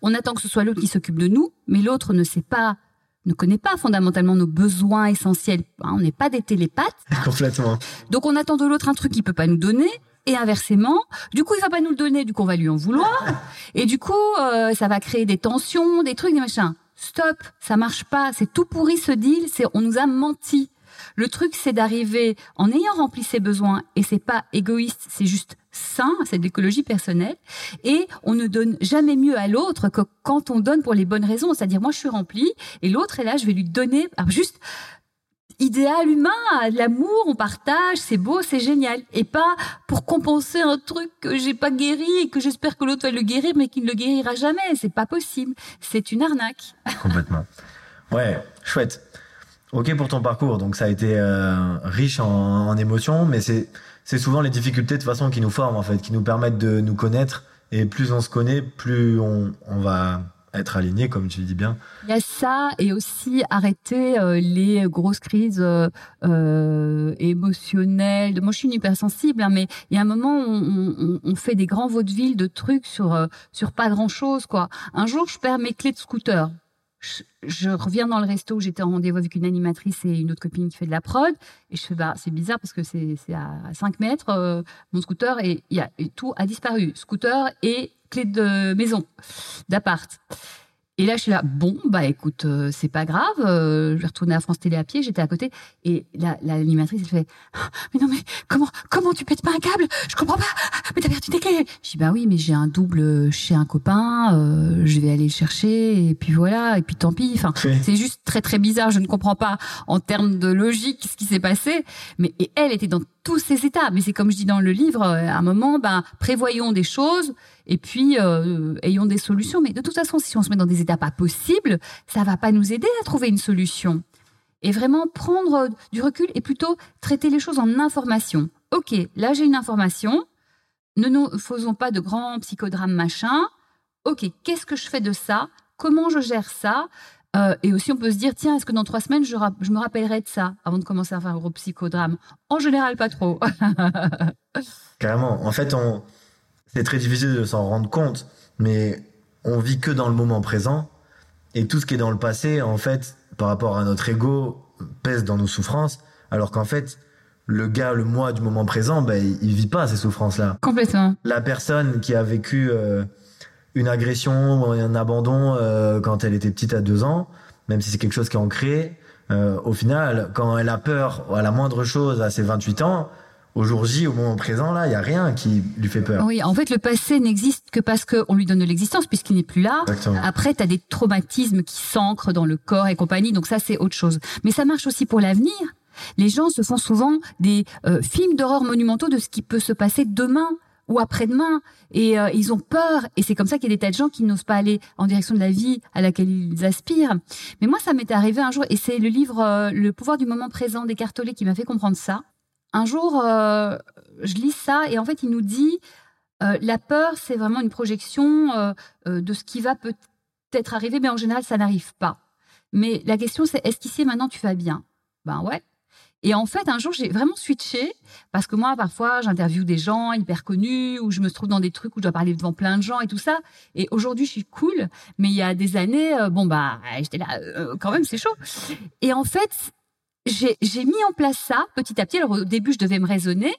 on attend que ce soit l'autre qui s'occupe de nous, mais l'autre ne sait pas ne connaît pas fondamentalement nos besoins essentiels. Hein, on n'est pas des télépathes. Complètement. Donc on attend de l'autre un truc qu'il peut pas nous donner. Et inversement, du coup, il va pas nous le donner, du coup, on va lui en vouloir. Et du coup, euh, ça va créer des tensions, des trucs, des machins. Stop, ça marche pas. C'est tout pourri ce deal. C'est on nous a menti. Le truc, c'est d'arriver en ayant rempli ses besoins, et c'est pas égoïste, c'est juste sain, c'est de l'écologie personnelle, et on ne donne jamais mieux à l'autre que quand on donne pour les bonnes raisons, c'est-à-dire moi je suis rempli, et l'autre est là, je vais lui donner, juste idéal humain, l'amour, on partage, c'est beau, c'est génial. Et pas pour compenser un truc que j'ai pas guéri et que j'espère que l'autre va le guérir, mais qu'il ne le guérira jamais. C'est pas possible. C'est une arnaque. Complètement. Ouais, chouette. Ok pour ton parcours, donc ça a été euh, riche en, en, émotions, mais c'est c'est souvent les difficultés de façon qui nous forment en fait, qui nous permettent de nous connaître. Et plus on se connaît, plus on, on va être aligné, comme tu dis bien. Il y a ça et aussi arrêter euh, les grosses crises euh, euh, émotionnelles. Moi, je suis une hypersensible, hein, mais il y a un moment où on, on, on fait des grands vaudevilles de trucs sur euh, sur pas grand chose quoi. Un jour, je perds mes clés de scooter je, reviens dans le resto où j'étais en rendez-vous avec une animatrice et une autre copine qui fait de la prod. Et je fais, bah, c'est bizarre parce que c'est à 5 mètres, euh, mon scooter, et, y a, et tout a disparu. Scooter et clé de maison, d'appart. Et là, je suis là, bon, bah écoute, euh, c'est pas grave, euh, je vais retourner à France Télé à pied, j'étais à côté, et l'animatrice, elle fait, ah, mais non, mais comment, comment tu pètes pas un câble? Je comprends pas, mais t'as perdu tes clés. Je dis, bah oui, mais j'ai un double chez un copain, euh, je vais aller le chercher, et puis voilà, et puis tant pis, enfin, c'est juste très très bizarre, je ne comprends pas en termes de logique ce qui s'est passé, mais et elle était dans tous ces états, mais c'est comme je dis dans le livre, à un moment, ben, prévoyons des choses, et puis euh, ayons des solutions. Mais de toute façon, si on se met dans des états pas possibles, ça va pas nous aider à trouver une solution. Et vraiment prendre du recul et plutôt traiter les choses en information. Ok, là j'ai une information. Ne nous faisons pas de grands psychodrames machin. Ok, qu'est-ce que je fais de ça? Comment je gère ça? Euh, et aussi, on peut se dire, tiens, est-ce que dans trois semaines, je, je, me rappellerai de ça avant de commencer à faire un gros psychodrame? En général, pas trop. Carrément. En fait, on, c'est très difficile de s'en rendre compte, mais on vit que dans le moment présent. Et tout ce qui est dans le passé, en fait, par rapport à notre ego, pèse dans nos souffrances. Alors qu'en fait, le gars, le moi du moment présent, ben, il vit pas ces souffrances-là. Complètement. La personne qui a vécu euh, une agression ou un abandon euh, quand elle était petite à deux ans, même si c'est quelque chose qui est ancré, euh, au final, quand elle a peur à la moindre chose à ses 28 ans, au jour J, au moment présent, là, il y a rien qui lui fait peur. Oui, en fait, le passé n'existe que parce qu'on lui donne de l'existence, puisqu'il n'est plus là. Exactement. Après, tu as des traumatismes qui s'ancrent dans le corps et compagnie, donc ça, c'est autre chose. Mais ça marche aussi pour l'avenir. Les gens se font souvent des euh, films d'horreur monumentaux de ce qui peut se passer demain ou après-demain et euh, ils ont peur et c'est comme ça qu'il y a des tas de gens qui n'osent pas aller en direction de la vie à laquelle ils aspirent. Mais moi ça m'est arrivé un jour et c'est le livre euh, Le pouvoir du moment présent d'Eckhart qui m'a fait comprendre ça un jour, euh, je lis ça et en fait, il nous dit euh, la peur, c'est vraiment une projection euh, de ce qui va peut-être arriver, mais en général, ça n'arrive pas. Mais la question, c'est est-ce qu'ici maintenant tu vas bien? Ben ouais. Et en fait, un jour, j'ai vraiment switché parce que moi, parfois, j'interviewe des gens hyper connus ou je me trouve dans des trucs où je dois parler devant plein de gens et tout ça. Et aujourd'hui, je suis cool, mais il y a des années, bon bah, j'étais là, quand même, c'est chaud. Et en fait, j'ai mis en place ça petit à petit. Alors au début, je devais me raisonner.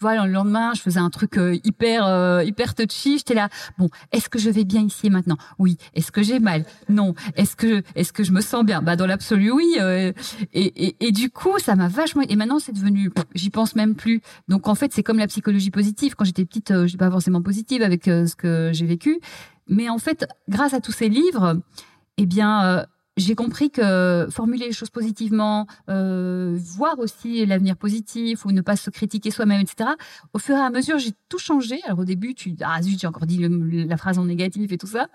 Tu le lendemain, je faisais un truc euh, hyper euh, hyper touchy. J'étais là, bon, est-ce que je vais bien ici maintenant? Oui. Est-ce que j'ai mal? Non. Est-ce que est-ce que je me sens bien? Bah dans l'absolu, oui. Euh, et, et, et, du coup, ça m'a vachement. Et maintenant, c'est devenu, j'y pense même plus. Donc en fait, c'est comme la psychologie positive. Quand j'étais petite, je suis pas forcément positive avec ce que j'ai vécu, mais en fait, grâce à tous ces livres, eh bien j'ai compris que formuler les choses positivement, euh, voir aussi l'avenir positif ou ne pas se critiquer soi-même, etc. Au fur et à mesure, j'ai tout changé. Alors au début, tu ah zut, j'ai encore dit la phrase en négatif et tout ça,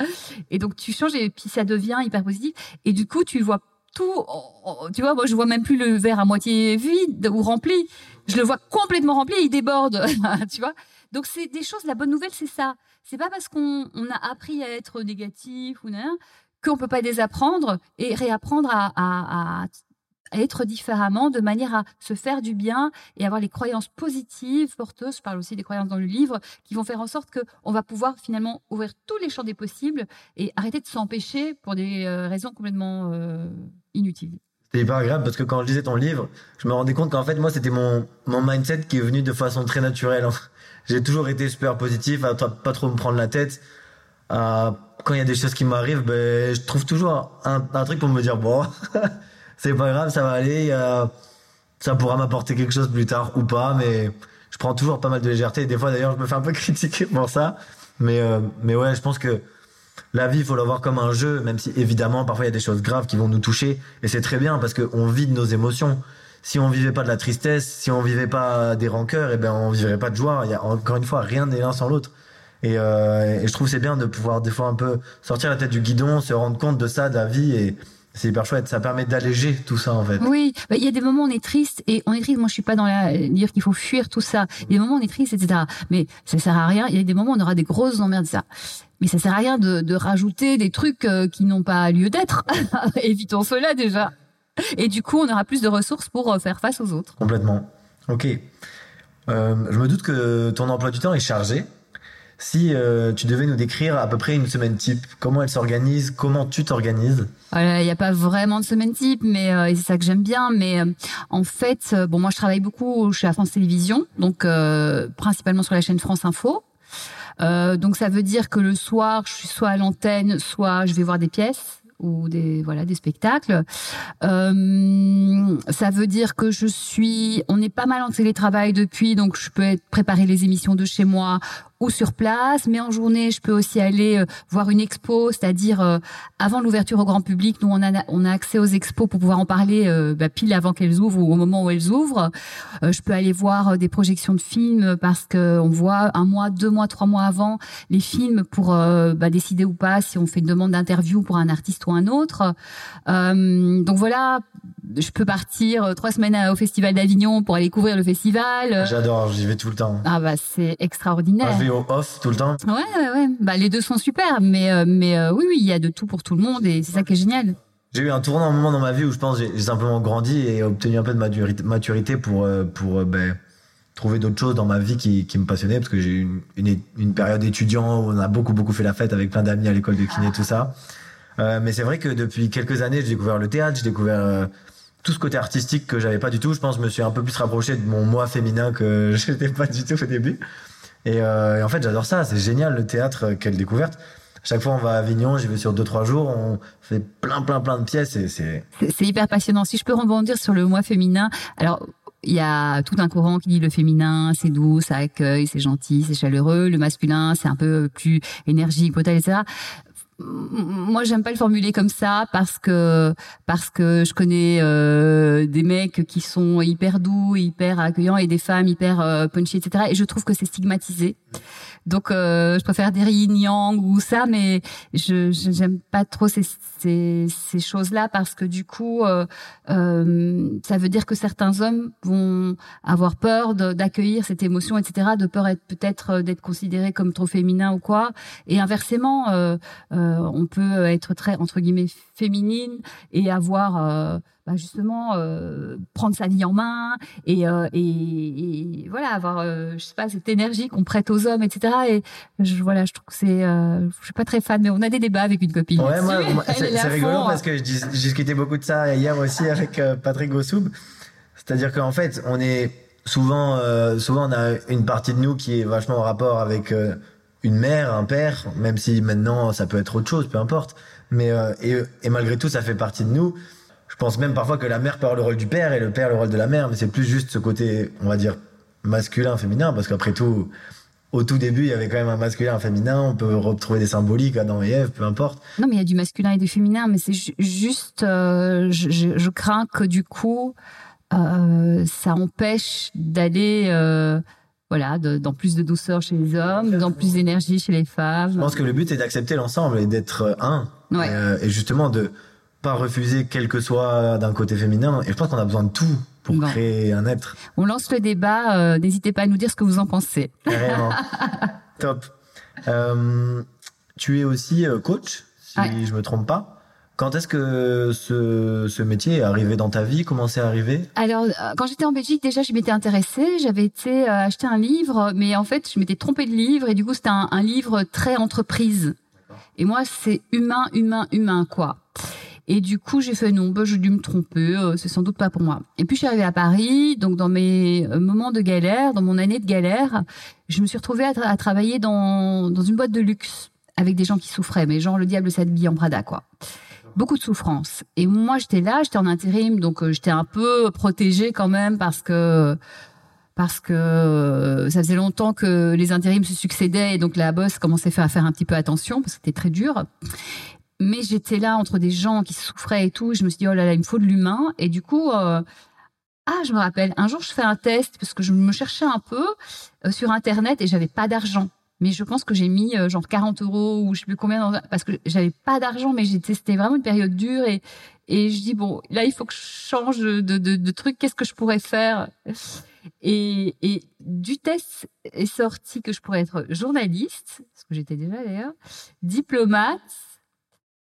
et donc tu changes et puis ça devient hyper positif. Et du coup, tu vois tout, tu vois, moi je vois même plus le verre à moitié vide ou rempli. Je le vois complètement rempli, il déborde, tu vois. Donc c'est des choses. La bonne nouvelle, c'est ça. C'est pas parce qu'on a appris à être négatif ou rien qu'on peut pas désapprendre et réapprendre à, être différemment, de manière à se faire du bien et avoir les croyances positives, porteuses, je parle aussi des croyances dans le livre, qui vont faire en sorte qu'on va pouvoir finalement ouvrir tous les champs des possibles et arrêter de s'empêcher pour des euh, raisons complètement euh, inutiles. C'est hyper agréable parce que quand je lisais ton livre, je me rendais compte qu'en fait, moi, c'était mon, mon mindset qui est venu de façon très naturelle. J'ai toujours été super positif, à pas trop me prendre la tête. Quand il y a des choses qui m'arrivent, ben, je trouve toujours un, un truc pour me dire, bon, c'est pas grave, ça va aller, ça pourra m'apporter quelque chose plus tard ou pas, mais je prends toujours pas mal de légèreté. Des fois, d'ailleurs, je me fais un peu critiquer pour ça. Mais, euh, mais ouais, je pense que la vie, il faut la voir comme un jeu, même si évidemment, parfois, il y a des choses graves qui vont nous toucher. Et c'est très bien parce qu'on vit de nos émotions. Si on vivait pas de la tristesse, si on vivait pas des rancœurs, et eh ben, on vivrait pas de joie. Il y a encore une fois, rien n'est l'un sans l'autre. Et, euh, et je trouve c'est bien de pouvoir des fois un peu sortir la tête du guidon, se rendre compte de ça, de la vie et, c'est hyper chouette. Ça permet d'alléger tout ça, en fait. Oui. Bah, il y a des moments où on est triste et on est triste. Moi, je suis pas dans la dire qu'il faut fuir tout ça. Il y a des moments où on est triste, etc. Mais ça sert à rien. Il y a des moments où on aura des grosses emmerdes, ça. Mais ça sert à rien de, de rajouter des trucs euh, qui n'ont pas lieu d'être. Évitons cela déjà. Et du coup, on aura plus de ressources pour euh, faire face aux autres. Complètement. Ok. Euh, je me doute que ton emploi du temps est chargé. Si euh, tu devais nous décrire à peu près une semaine type, comment elle s'organise, comment tu t'organises Il n'y a pas vraiment de semaine type, mais euh, c'est ça que j'aime bien. Mais euh, en fait, bon, moi je travaille beaucoup, à France Télévisions, donc principalement sur la chaîne France Info. donc ça veut dire que le soir, je suis soit à l'antenne, soit je vais voir des pièces ou des voilà des spectacles. Euh, ça veut dire que je suis, on est pas mal en télétravail depuis, donc je peux être, préparer les émissions de chez moi ou sur place, mais en journée, je peux aussi aller euh, voir une expo, c'est-à-dire euh, avant l'ouverture au grand public, nous on a on a accès aux expos pour pouvoir en parler euh, bah, pile avant qu'elles ouvrent ou au moment où elles ouvrent. je peux aller voir des projections de films parce que on voit un mois, deux mois, trois mois avant les films pour bah, décider ou pas si on fait une demande d'interview pour un artiste ou un autre. donc voilà, je peux partir trois semaines au Festival d'Avignon pour aller couvrir le festival. J'adore, j'y vais tout le temps. Ah bah c'est extraordinaire off tout le temps Ouais, ouais, ouais. Bah, les deux sont super, mais, euh, mais euh, oui, oui, il y a de tout pour tout le monde et c'est ça qui est génial. J'ai eu un tournant moment dans ma vie où je pense j'ai simplement grandi et obtenu un peu de maturité pour, euh, pour ben, trouver d'autres choses dans ma vie qui, qui me passionnaient parce que j'ai eu une, une, période étudiant où on a beaucoup, beaucoup fait la fête avec plein d'amis à l'école de kiné, tout ça. mais c'est vrai que depuis quelques années, j'ai découvert le théâtre, j'ai découvert tout ce côté artistique que j'avais pas du tout. Je pense je me suis un peu plus rapproché de mon moi féminin que je n'étais pas du tout au début. Euh, et, en fait, j'adore ça. C'est génial le théâtre. Euh, quelle découverte. Chaque fois, on va à Avignon, j'y vais sur deux trois jours, on fait plein plein plein de pièces et c'est. C'est hyper passionnant. Si je peux rebondir sur le moi féminin, alors il y a tout un courant qui dit le féminin, c'est doux, ça accueille, c'est gentil, c'est chaleureux. Le masculin, c'est un peu plus énergique, brutal, etc moi j'aime pas le formuler comme ça parce que parce que je connais euh, des mecs qui sont hyper doux hyper accueillants et des femmes hyper euh, punchy etc et je trouve que c'est stigmatisé. Donc euh, je préfère des yin yang ou ça mais je j'aime pas trop ces ces, ces choses là parce que du coup euh, euh, ça veut dire que certains hommes vont avoir peur d'accueillir cette émotion etc de peur être peut-être d'être considérés comme trop féminin ou quoi. Et inversement euh, euh, on peut être très entre guillemets féminine et avoir euh, bah justement euh, prendre sa vie en main et, euh, et, voilà avoir je sais pas cette énergie qu'on prête aux hommes etc et je voilà je trouve que c'est je suis pas très fan mais on a des débats avec une copine. Ouais moi, c'est rigolo parce que je discutais beaucoup de ça hier aussi avec Patrick Gossoub. C'est-à-dire qu'en fait on est souvent souvent on a une partie de nous qui est vachement en rapport avec une mère, un père, même si maintenant ça peut être autre chose, peu importe. Mais euh, et, malgré tout, ça fait partie de nous. Je pense même parfois que la mère peut avoir le rôle du père et le père le rôle de la mère, mais c'est plus juste ce côté, on va dire, masculin, féminin, parce qu'après tout, au tout début, il y avait quand même un masculin, un féminin. On peut retrouver des symboliques Adam et Ève, peu importe. Non, mais il y a du masculin et du féminin, mais c'est juste, euh, je, je, crains que du coup, euh, ça empêche d'aller euh, voilà, dans plus de douceur chez les hommes, dans plus d'énergie chez les femmes. Je pense que le but est d'accepter l'ensemble et d'être un. Euh, et justement de pas refuser quel que soit d'un côté féminin. Et je pense qu'on a besoin de tout pour Bon. créer un être. On lance le débat. euh, N'hésitez pas à nous dire ce que vous en pensez. Carrément. Top. Euh, tu es aussi euh, coach, si Ouais. je me trompe pas. Quand est-ce que ce, ce métier est arrivé dans ta vie? Comment c'est arrivé? Alors, euh, quand j'étais en Belgique, déjà, je m'étais intéressée. J'avais été euh, acheter un livre, mais en fait, je m'étais trompée de livre et du coup, c'était un, un livre très entreprise. Et moi, c'est humain, humain, humain, quoi. Et du coup, j'ai fait non, bah, j'ai dû me tromper, euh, c'est sans doute pas pour moi. Et puis, je suis arrivée à Paris, donc dans mes moments de galère, dans mon année de galère, je me suis retrouvée à, tra- à travailler dans, dans une boîte de luxe avec des gens qui souffraient, mais genre le diable s'habille en Prada, quoi beaucoup de souffrance. Et moi, j'étais là, j'étais en intérim, donc euh, j'étais un peu protégée quand même parce que parce que euh, ça faisait longtemps que les intérims se succédaient et donc la boss commençait à faire un petit peu attention parce que c'était très dur. Mais j'étais là entre des gens qui souffraient et tout, et je me suis dit oh là là, il me faut de l'humain et du coup euh, ah, je me rappelle, un jour je fais un test parce que je me cherchais un peu euh, sur internet et j'avais pas d'argent. Mais je pense que j'ai mis euh, genre 40 euros ou je sais plus combien dans- parce que j'avais pas d'argent, mais c'était vraiment une période dure et et je dis bon là il faut que je change de de, de truc. Qu'est-ce que je pourrais faire? Et et du test est sorti que je pourrais être journaliste, ce que j'étais déjà d'ailleurs, diplomate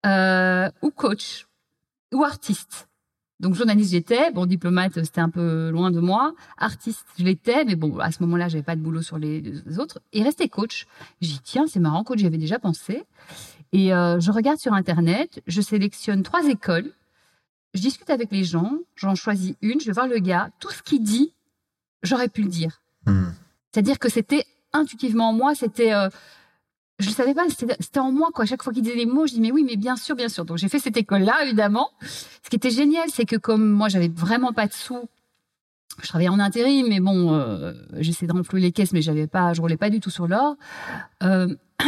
euh, ou coach ou artiste. Donc journaliste j'étais, bon diplomate c'était un peu loin de moi, artiste je l'étais, mais bon à ce moment-là j'avais pas de boulot sur les les autres. Et resté coach, dit tiens c'est marrant coach j'y avais déjà pensé. Et euh, je regarde sur internet, je sélectionne trois écoles, je discute avec les gens, j'en choisis une, je vais voir le gars, tout ce qu'il dit, j'aurais pu le dire. Hmm. C'est-à-dire que c'était intuitivement en moi, c'était euh, je ne savais pas, c'était en moi quoi. Chaque fois qu'il disait les mots, je dis mais oui, mais bien sûr, bien sûr. Donc j'ai fait cette école-là évidemment. Ce qui était génial, c'est que comme moi j'avais vraiment pas de sous, je travaillais en intérim, mais bon, euh, j'essayais de renflouer les caisses, mais j'avais pas, je roulais pas du tout sur l'or. Euh,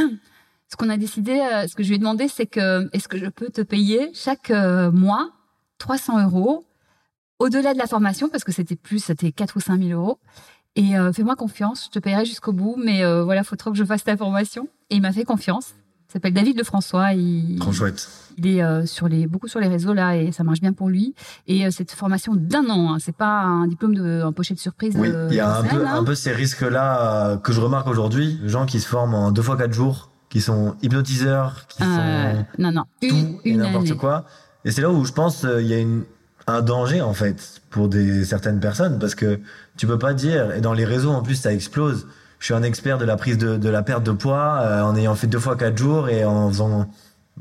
ce qu'on a décidé, euh, ce que je lui ai demandé, c'est que est-ce que je peux te payer chaque euh, mois 300 euros au-delà de la formation, parce que c'était plus, c'était 4 ou 5 000 euros. Et euh, fais-moi confiance, je te payerai jusqu'au bout, mais euh, voilà, faut trop que je fasse ta formation. Et il m'a fait confiance. Il s'appelle David Lefrançois. Il, Trop chouette. il est euh, sur les, beaucoup sur les réseaux là et ça marche bien pour lui. Et euh, cette formation d'un an, hein, c'est pas un diplôme de un pochette surprise. Oui, euh, il y a un peu, hein. un peu ces risques-là euh, que je remarque aujourd'hui. Gens qui se forment en deux fois quatre jours, qui sont hypnotiseurs, qui Euh, sont non, non, tout une, et n'importe quoi. Et c'est là où je pense euh, il y a une, un danger en fait pour des certaines personnes parce que tu peux pas dire et dans les réseaux en plus ça explose. Je suis un expert de la prise de, de la perte de poids euh, en ayant fait deux fois quatre jours et en faisant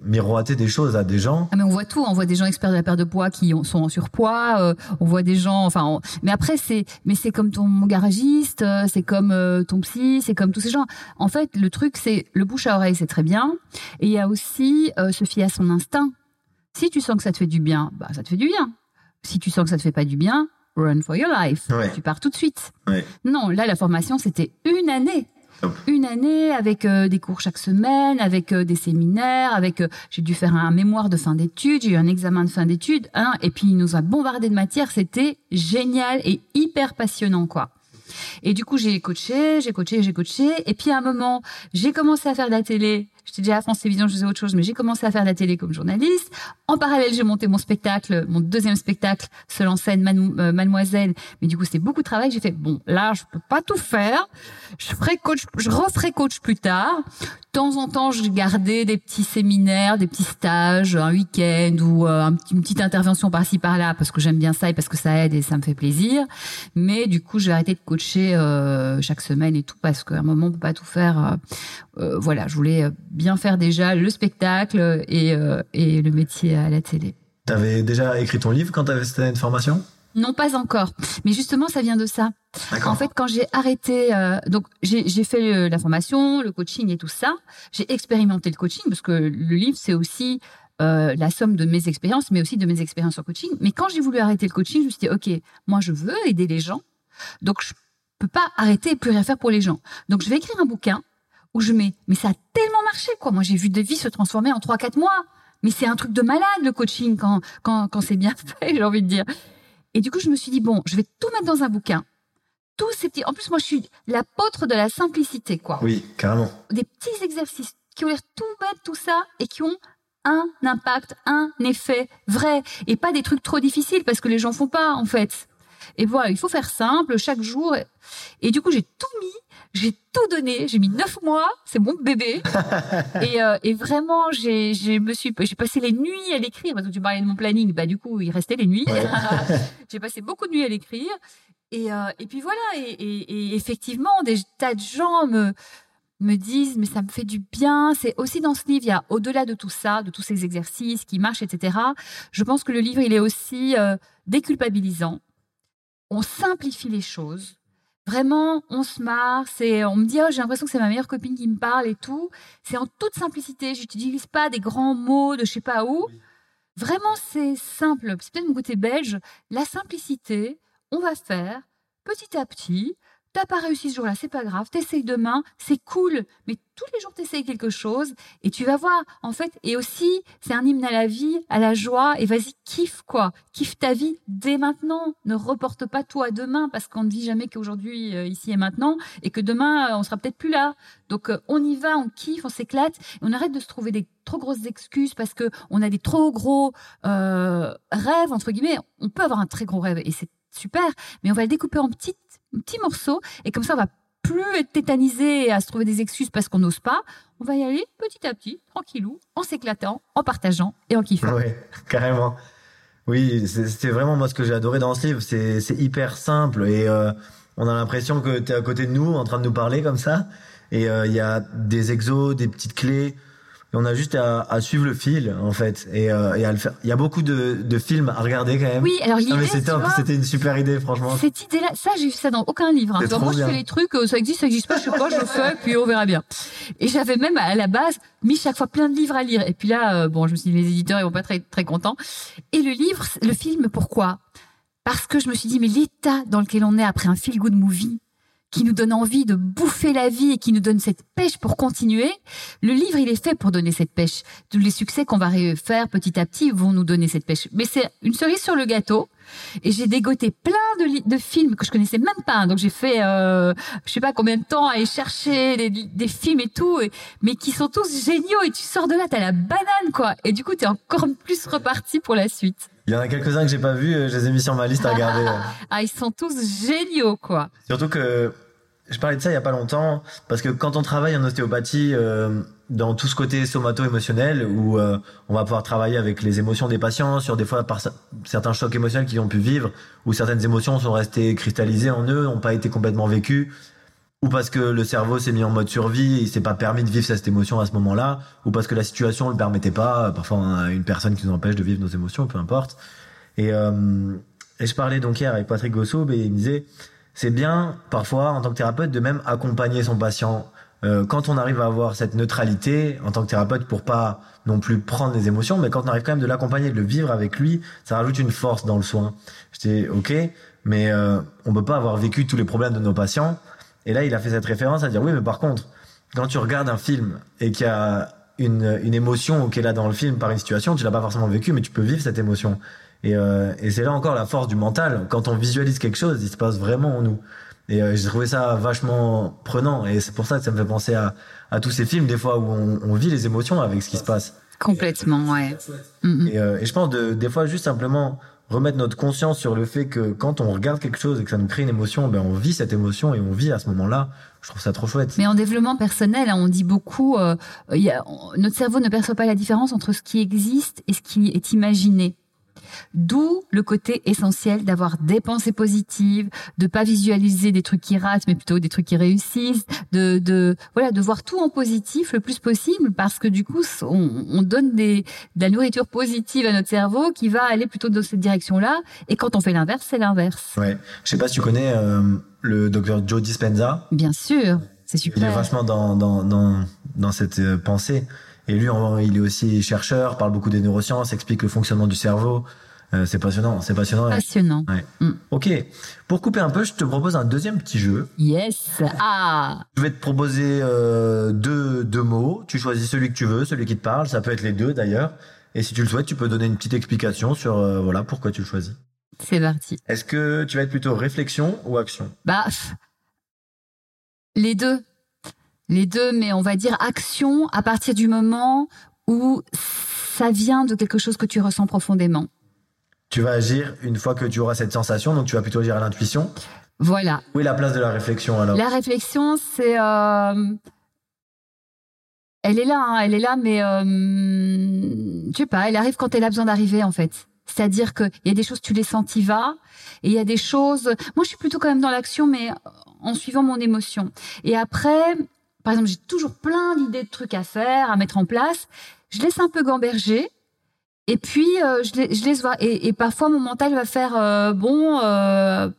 miroiter des choses à des gens. Ah mais on voit tout, on voit des gens experts de la perte de poids qui ont- sont en surpoids, euh, on voit des gens, enfin, on- mais après c'est, mais c'est comme ton garagiste, euh, c'est comme euh, ton psy, c'est comme tous ces gens. En fait, le truc c'est le bouche à oreille, c'est très bien, et il y a aussi euh, se fier à son instinct. Si tu sens que ça te fait du bien, bah ça te fait du bien. Si tu sens que ça te fait pas du bien, run for your life. Ouais. Tu pars tout de suite. Ouais. Non, là la formation c'était une année. Top. Une année avec euh, des cours chaque semaine, avec euh, des séminaires, avec euh, j'ai dû faire un mémoire de fin d'études, j'ai eu un examen de fin d'études, hein, et puis il nous a bombardé de matière, c'était génial et hyper passionnant quoi. Et du coup, j'ai coaché, j'ai coaché, j'ai coaché. Et puis à un moment, j'ai commencé à faire de la télé. J'étais déjà à France Télévisions, je faisais autre chose, mais j'ai commencé à faire de la télé comme journaliste. En parallèle, j'ai monté mon spectacle, mon deuxième spectacle, seul en scène, euh, Mademoiselle. Mais du coup, c'était beaucoup de travail. J'ai fait, bon, là, je peux pas tout faire. Je ferai coach, je referai coach plus tard. De temps en temps, je gardais des petits séminaires, des petits stages, un week-end ou euh, une petite intervention par-ci par-là parce que j'aime bien ça et parce que ça aide et ça me fait plaisir. Mais du coup, j'ai arrêté de coacher euh, chaque semaine et tout parce qu'à un moment, on peut pas tout faire. voilà, je voulais bien faire déjà le spectacle et, euh, et le métier à la télé. T'avais déjà écrit ton livre quand t'avais cette année de formation? Non, pas encore. Mais justement, ça vient de ça. En fait, quand j'ai arrêté, euh, donc j'ai fait euh, la formation, le coaching et tout ça. J'ai expérimenté le coaching parce que le livre c'est aussi euh, la somme de mes expériences, mais aussi de mes expériences en coaching. Mais quand j'ai voulu arrêter le coaching, je me suis dit ok, moi je veux aider les gens, donc je peux pas arrêter et plus rien faire pour les gens. Donc je vais écrire un bouquin où je mets, mais ça a tellement marché quoi. Moi j'ai vu des vies se transformer en 3-4 mois. Mais c'est un truc de malade le coaching quand quand quand c'est bien fait, j'ai envie de dire. Et du coup, je me suis dit, bon, je vais tout mettre dans un bouquin. Tous ces petits. En plus, moi, je suis l'apôtre de la simplicité, quoi. Oui, carrément. Des petits exercices qui ont l'air tout bêtes, tout ça, et qui ont un impact, un effet vrai et pas des trucs trop difficiles parce que les gens font pas en fait. Et voilà, il faut faire simple chaque jour. Et du coup, j'ai tout mis, j'ai tout donné, j'ai mis neuf mois, c'est mon bébé. et, euh, et vraiment, j'ai, j'ai me suis, j'ai passé les nuits à l'écrire parce que tu parlais de mon planning, bah du coup, il restait les nuits. j'ai passé beaucoup de nuits à l'écrire. Et, euh, et puis voilà, et effectivement, des tas de gens me me disent mais ça me fait du bien. C'est aussi dans ce livre, il y a au-delà de tout ça, de tous ces exercices qui marchent, etc. Je pense que le livre, il est aussi euh, déculpabilisant. On simplifie les choses. Vraiment, on se marre. C'est, on me dit, oh, j'ai l'impression que c'est ma meilleure copine qui me parle et tout. C'est en toute simplicité. Je n'utilise pas des grands mots de je sais pas où. Vraiment, c'est simple. C'est peut-être mon côté belge. La simplicité, on va faire petit à petit. T'as pas réussi ce jour-là, c'est pas grave. T'essayes demain, c'est cool. Mais tous les jours, t'essayes quelque chose et tu vas voir. En fait, et aussi, c'est un hymne à la vie, à la joie. Et vas-y, kiffe quoi. Kiffe ta vie dès maintenant. Ne reporte pas tout à demain parce qu'on ne vit jamais qu'aujourd'hui, euh, ici et maintenant, et que demain, euh, on sera peut-être plus là. Donc, euh, on y va, on kiffe, on s'éclate. Et on arrête de se trouver des trop grosses excuses parce que on a des trop gros rêves entre guillemets. On peut avoir un très gros rêve et c'est super, mais on va le découper en petits, petits morceaux et comme ça on va plus être tétanisé à se trouver des excuses parce qu'on n'ose pas. On va y aller petit à petit, tranquillou, en s'éclatant, en partageant et en kiffant. Oui, carrément. Oui, c'était vraiment moi ce que j'ai adoré dans ce livre. C'est hyper simple et euh, on a l'impression que tu es à côté de nous en train de nous parler comme ça. Et euh, il y a des exos, des petites clés on a juste à, à, suivre le fil en fait et, euh, et, à le faire. Il y a beaucoup de, de, films à regarder quand même. Oui, alors l'idée. c'était c'était une super idée franchement. Cette idée-là, ça j'ai vu ça dans aucun livre. Hein. moi je fais les trucs, euh, ça existe, ça existe pas, je sais pas, je le fais, puis on verra bien. Et j'avais même à la base mis chaque fois plein de livres à lire. Et puis là, euh, bon, je me suis dit les éditeurs ils vont pas être très très contents. Et le livre, le film, pourquoi? Parce que je me suis dit mais l'état dans lequel on est après un feel good movie qui nous donne envie de bouffer la vie et qui nous donne cette pêche pour continuer. Le livre, il est fait pour donner cette pêche. Tous les succès qu'on va faire petit à petit vont nous donner cette pêche. Mais c'est une cerise sur le gâteau. Et j'ai dégoté plein de, de, films que je connaissais même pas. Donc j'ai fait, euh, je sais pas combien de temps à aller chercher des, films et tout, mais qui sont tous géniaux. Et tu sors de là, t'as la banane quoi. Et du coup, t'es encore plus reparti pour la suite. Il y en a quelques-uns que j'ai pas vus, euh, je les ai mis sur ma liste à regarder. ah, ils sont tous géniaux, quoi. Surtout que je parlais de ça il y a pas longtemps parce que quand on travaille en ostéopathie euh, dans tout ce côté somato-émotionnel où euh, on va pouvoir travailler avec les émotions des patients sur des fois par certains chocs émotionnels qu'ils ont pu vivre ou certaines émotions sont restées cristallisées en eux, n'ont pas été complètement vécues ou parce que le cerveau s'est mis en mode survie et il s'est pas permis de vivre cette émotion à ce moment-là ou parce que la situation le permettait pas, parfois on a une personne qui nous empêche de vivre nos émotions, peu importe. Et, euh, et je parlais donc hier avec Patrick Gossoub et il me disait c'est bien parfois en tant que thérapeute de même accompagner son patient euh, quand on arrive à avoir cette neutralité en tant que thérapeute pour pas non plus prendre les émotions, mais quand on arrive quand même de l'accompagner, de le vivre avec lui, ça rajoute une force dans le soin. J'étais ok, mais euh, on peut pas avoir vécu tous les problèmes de nos patients. Et là, il a fait cette référence à dire oui, mais par contre, quand tu regardes un film et qu'il y a une, une émotion qui est là dans le film par une situation, tu l'as pas forcément vécu, mais tu peux vivre cette émotion. Et, euh, et c'est là encore la force du mental. Quand on visualise quelque chose, il se passe vraiment en nous. Et euh, j'ai trouvé ça vachement prenant. Et c'est pour ça que ça me fait penser à, à tous ces films, des fois, où on, on vit les émotions avec ce qui se passe. Complètement, ouais. Et, euh, et, je pense de, des fois juste simplement remettre notre conscience sur le fait que quand on regarde quelque chose et que ça nous crée une émotion, ben on vit cette émotion et on vit à ce moment-là. Je trouve ça trop chouette. Mais en développement personnel, hein, on dit beaucoup, euh, y a, notre cerveau ne perçoit pas la différence entre ce qui existe et ce qui est imaginé. D'où le côté essentiel d'avoir des pensées positives, de pas visualiser des trucs qui ratent, mais plutôt des trucs qui réussissent, de, de voilà, de voir tout en positif le plus possible, parce que du coup, on, on donne des, de la nourriture positive à notre cerveau qui va aller plutôt dans cette direction-là. Et quand on fait l'inverse, c'est l'inverse. Ouais. Je sais pas si tu connais euh, le docteur Joe Dispenza. Bien sûr, c'est super. Il est vachement dans dans dans, dans cette euh, pensée. Et lui, il est aussi chercheur, parle beaucoup des neurosciences, explique le fonctionnement du cerveau. Euh, c'est passionnant, c'est passionnant. Passionnant. Ouais. Mm. Ok. Pour couper un peu, je te propose un deuxième petit jeu. Yes. Ah. Je vais te proposer euh, deux, deux mots. Tu choisis celui que tu veux, celui qui te parle. Ça peut être les deux d'ailleurs. Et si tu le souhaites, tu peux donner une petite explication sur euh, voilà pourquoi tu le choisis. C'est parti. Est-ce que tu vas être plutôt réflexion ou action? Bah, les deux. Les deux, mais on va dire action à partir du moment où ça vient de quelque chose que tu ressens profondément. Tu vas agir une fois que tu auras cette sensation, donc tu vas plutôt agir à l'intuition. Voilà. Où est la place de la réflexion alors? La réflexion, c'est... euh, Elle est là, hein, elle est là, mais euh... je sais pas, elle arrive quand elle a besoin d'arriver en fait. C'est-à-dire qu'il y a des choses, tu les sens, t'y vas, et il y a des choses... Moi, je suis plutôt quand même dans l'action, mais en suivant mon émotion. Et après, par exemple, j'ai toujours plein d'idées de trucs à faire, à mettre en place. Je laisse un peu gamberger, et puis euh, je, les, je les vois. Et, et parfois, mon mental va faire euh, bon. Euh,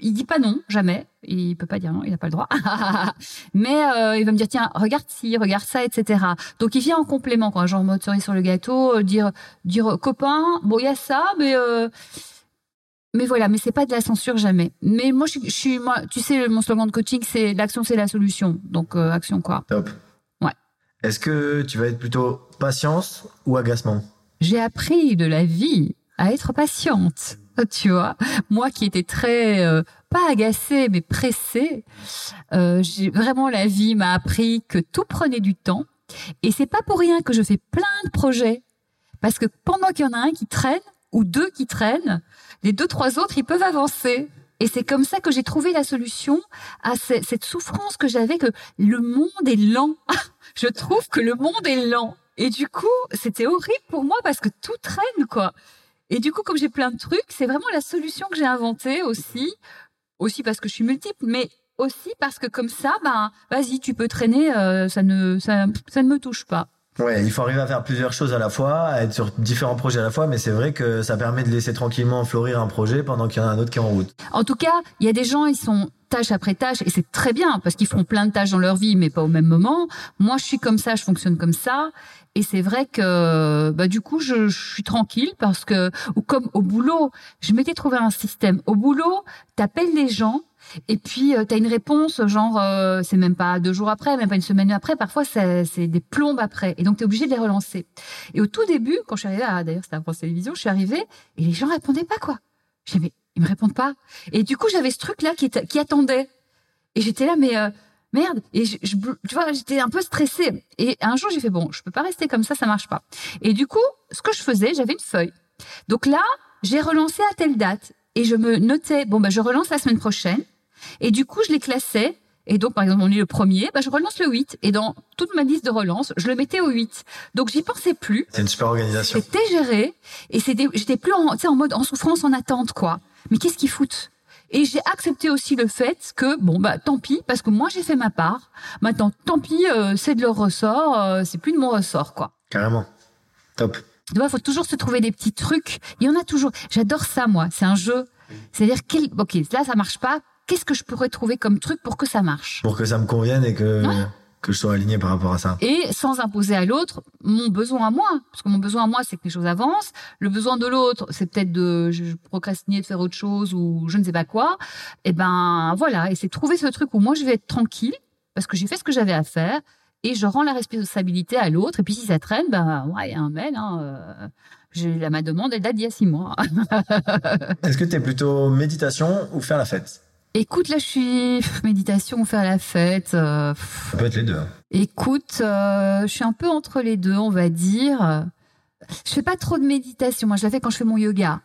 il dit pas non, jamais. Il peut pas dire non, il n'a pas le droit. Mais euh, il va me dire tiens, regarde ci, regarde ça, etc. Donc il vient en complément, quoi. Genre mode cerise sur le gâteau, euh, dire dire copain, bon il y a ça, mais euh, mais voilà, mais c'est pas de la censure jamais. Mais moi je, suis- je suis moi, tu sais mon slogan de coaching c'est l'action c'est la solution. Donc euh, action quoi. Top. Ouais. Est-ce que tu vas être plutôt patience ou agacement? J'ai appris de la vie à être patiente. Tu vois, moi qui étais très euh, pas agacée mais pressée, euh, j'ai vraiment la vie m'a appris que tout prenait du temps et c'est pas pour rien que je fais plein de projets parce que pendant qu'il y en a un qui traîne ou deux qui traînent, les deux trois autres ils peuvent avancer. Et c'est comme ça que j'ai trouvé la solution à ce- cette souffrance que j'avais que le monde est lent. je trouve que le monde est lent. Et du coup, c'était horrible pour moi parce que tout traîne, quoi. Et du coup, comme j'ai plein de trucs, c'est vraiment la solution que j'ai inventée aussi. Aussi parce que je suis multiple, mais aussi parce que comme ça, ben, vas-y, tu peux traîner, euh, ça ne, ça, ça ne me touche pas. Ouais, il faut arriver à faire plusieurs choses à la fois, à être sur différents projets à la fois, mais c'est vrai que ça permet de laisser tranquillement fleurir un projet pendant qu'il y en a un autre qui est en route. En tout cas, il y a des gens, ils sont tâche après tâche, et c'est très bien parce qu'ils font plein de tâches dans leur vie, mais pas au même moment. Moi, je suis comme ça, je fonctionne comme ça, et c'est vrai que, bah, du coup, je, je suis tranquille parce que, ou comme au boulot, je m'étais trouvé un système. Au boulot, t'appelles les gens. Et puis euh, t'as une réponse genre euh, c'est même pas deux jours après, même pas une semaine après, parfois c'est des plombes après, et donc t'es obligé de les relancer. Et au tout début, quand je suis arrivée, d'ailleurs c'était à France Télévisions, je suis arrivée et les gens répondaient pas quoi. J'ai mais ils me répondent pas. Et du coup j'avais ce truc là qui, qui attendait, et j'étais là mais euh, merde. Et je, je- tu vois j'étais un peu stressée. Et un jour j'ai fait bon je peux pas rester comme ça, ça marche pas. Et du coup ce que je faisais, j'avais une feuille. Donc là j'ai relancé à telle date et je me notais bon bah je relance la semaine prochaine. Et du coup, je les classais. Et donc, par exemple, on est le premier, bah, je relance le 8. Et dans toute ma liste de relance, je le mettais au 8. Donc, j'y pensais plus. C'est une super organisation. C'était géré. Et c'était, j'étais plus en, en mode en souffrance, en attente, quoi. Mais qu'est-ce qu'ils foutent? Et j'ai accepté aussi le fait que, bon, bah, tant pis, parce que moi, j'ai fait ma part. Maintenant, tant pis, euh, c'est de leur ressort, euh, c'est plus de mon ressort, quoi. Carrément. Top. Tu vois, faut toujours se trouver des petits trucs. Il y en a toujours. J'adore ça, moi. C'est un jeu. C'est-à-dire, quel... ok, là, ça marche pas. Qu'est-ce que je pourrais trouver comme truc pour que ça marche? Pour que ça me convienne et que, Ouais. que je sois aligné par rapport à ça. Et sans imposer à l'autre mon besoin à moi. Parce que mon besoin à moi, c'est que les choses avancent. Le besoin de l'autre, c'est peut-être de procrastiner, de faire autre chose ou je ne sais pas quoi. Et ben, voilà. Et c'est trouver ce truc où moi, je vais être tranquille parce que j'ai fait ce que j'avais à faire et je rends la responsabilité à l'autre. Et puis, si ça traîne, ben, ouais, il y a un mail, hein, euh, la ma demande, elle date d'il y a six mois. Est-ce que t'es plutôt méditation ou faire la fête? Écoute, là, je suis méditation ou faire la fête. euh. Ça peut être les deux. hein. Écoute, euh, je suis un peu entre les deux, on va dire. Je fais pas trop de méditation. Moi, je la fais quand je fais mon yoga.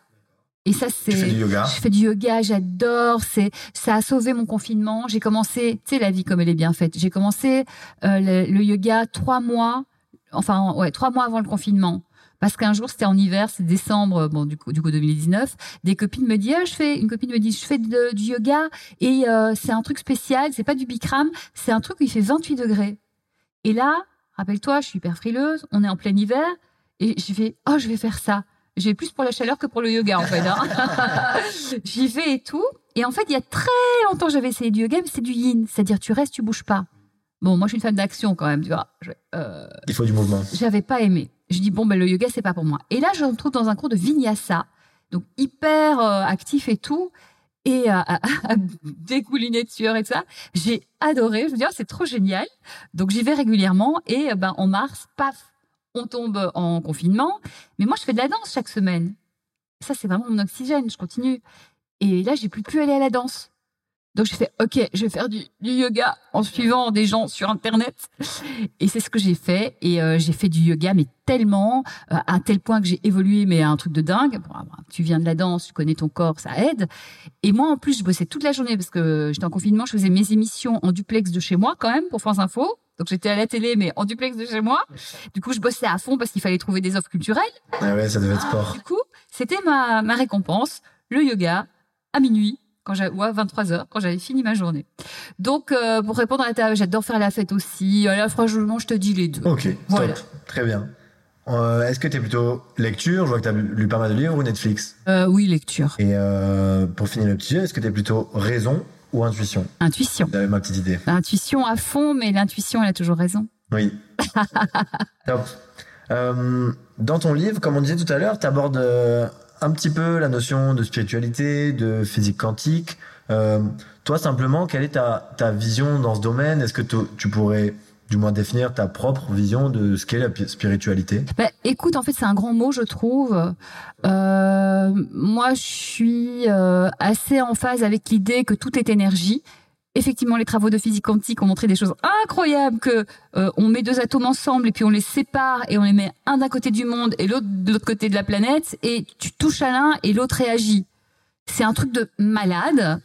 Et ça, c'est. Tu fais du yoga? Je fais du yoga, j'adore. C'est, ça a sauvé mon confinement. J'ai commencé, tu sais, la vie comme elle est bien faite. J'ai commencé euh, le, le yoga trois mois, enfin ouais, trois mois avant le confinement. Parce qu'un jour, c'était en hiver, c'est décembre, bon du coup, du coup 2019. Des copines me disent, ah, je fais, une copine me dit, je fais de- du yoga et euh, c'est un truc spécial. C'est pas du Bikram, c'est un truc où il fait 28 degrés. Et là, rappelle-toi, je suis hyper frileuse. On est en plein hiver et je fais, oh, je vais faire ça. Je vais plus pour la chaleur que pour le yoga, en fait. hein. J'y vais et tout. Et en fait, il y a très longtemps, j'avais essayé du yoga, mais c'est du yin. C'est-à-dire, tu restes, tu bouges pas. Bon, moi, je suis une femme d'action quand même, tu vois. Je- euh, Il faut du mouvement. j'avais pas aimé. Je dis, bon, ben, le yoga, c'est pas pour moi. Et là, je me trouve dans un cours de vinyasa. Donc, hyper euh, actif et tout. Et euh, à, à dégouliner de sueur et tout ça. J'ai adoré. Je me dis, oh, c'est trop génial. Donc, j'y vais régulièrement. Et euh, ben, en mars, paf, on tombe en confinement. Mais moi, je fais de la danse chaque semaine. Ça, c'est vraiment mon oxygène. Je continue. Et là, j'ai plus pu aller à la danse. Donc j'ai fait OK, je vais faire du, yoga en suivant des gens sur internet et c'est ce que j'ai fait et euh, j'ai fait du yoga mais tellement euh, à tel point que j'ai évolué mais à un truc de dingue. tu viens de la danse, tu connais ton corps, ça aide. Et moi en plus je bossais toute la journée parce que j'étais en confinement, je faisais mes émissions en duplex de chez moi quand même pour France Info. Donc j'étais à la télé mais en duplex de chez moi. Du coup je bossais à fond parce qu'il fallait trouver des offres culturelles. Ah ouais, ça devait être sport. Du coup c'était ma ma récompense, le yoga à minuit quand j'avais ouais, 23 heures quand j'avais fini ma journée. Donc euh, pour répondre à ta j'adore faire la fête aussi. Là franchement, je te dis les deux. OK, voilà. top. Très bien. Euh, est-ce que tu es plutôt lecture? Je vois que tu as lu pas mal de livres ou Netflix? Euh, Oui, lecture. Et pour finir le petit jeu, est-ce que tu es plutôt raison ou intuition? Intuition. J'avais ma petite idée. Intuition à fond, mais l'intuition, elle a toujours raison. Oui. Top. Dans ton livre, comme on disait tout à l'heure, tu abordes un petit peu la notion de spiritualité, de physique quantique. Euh, toi, simplement, quelle est ta, ta vision dans ce domaine? Est-ce que tu pourrais du moins définir ta propre vision de ce qu'est la spiritualité? Bah, Écoute, en fait, c'est un grand mot, je trouve. Euh, moi, je suis euh, assez en phase avec l'idée que tout est énergie effectivement, les travaux de physique quantique ont montré des choses incroyables que euh, on met deux atomes ensemble et puis on les sépare et on les met un d'un côté du monde et l'autre de l'autre côté de la planète et tu touches à l'un et l'autre réagit. C'est un truc de malade.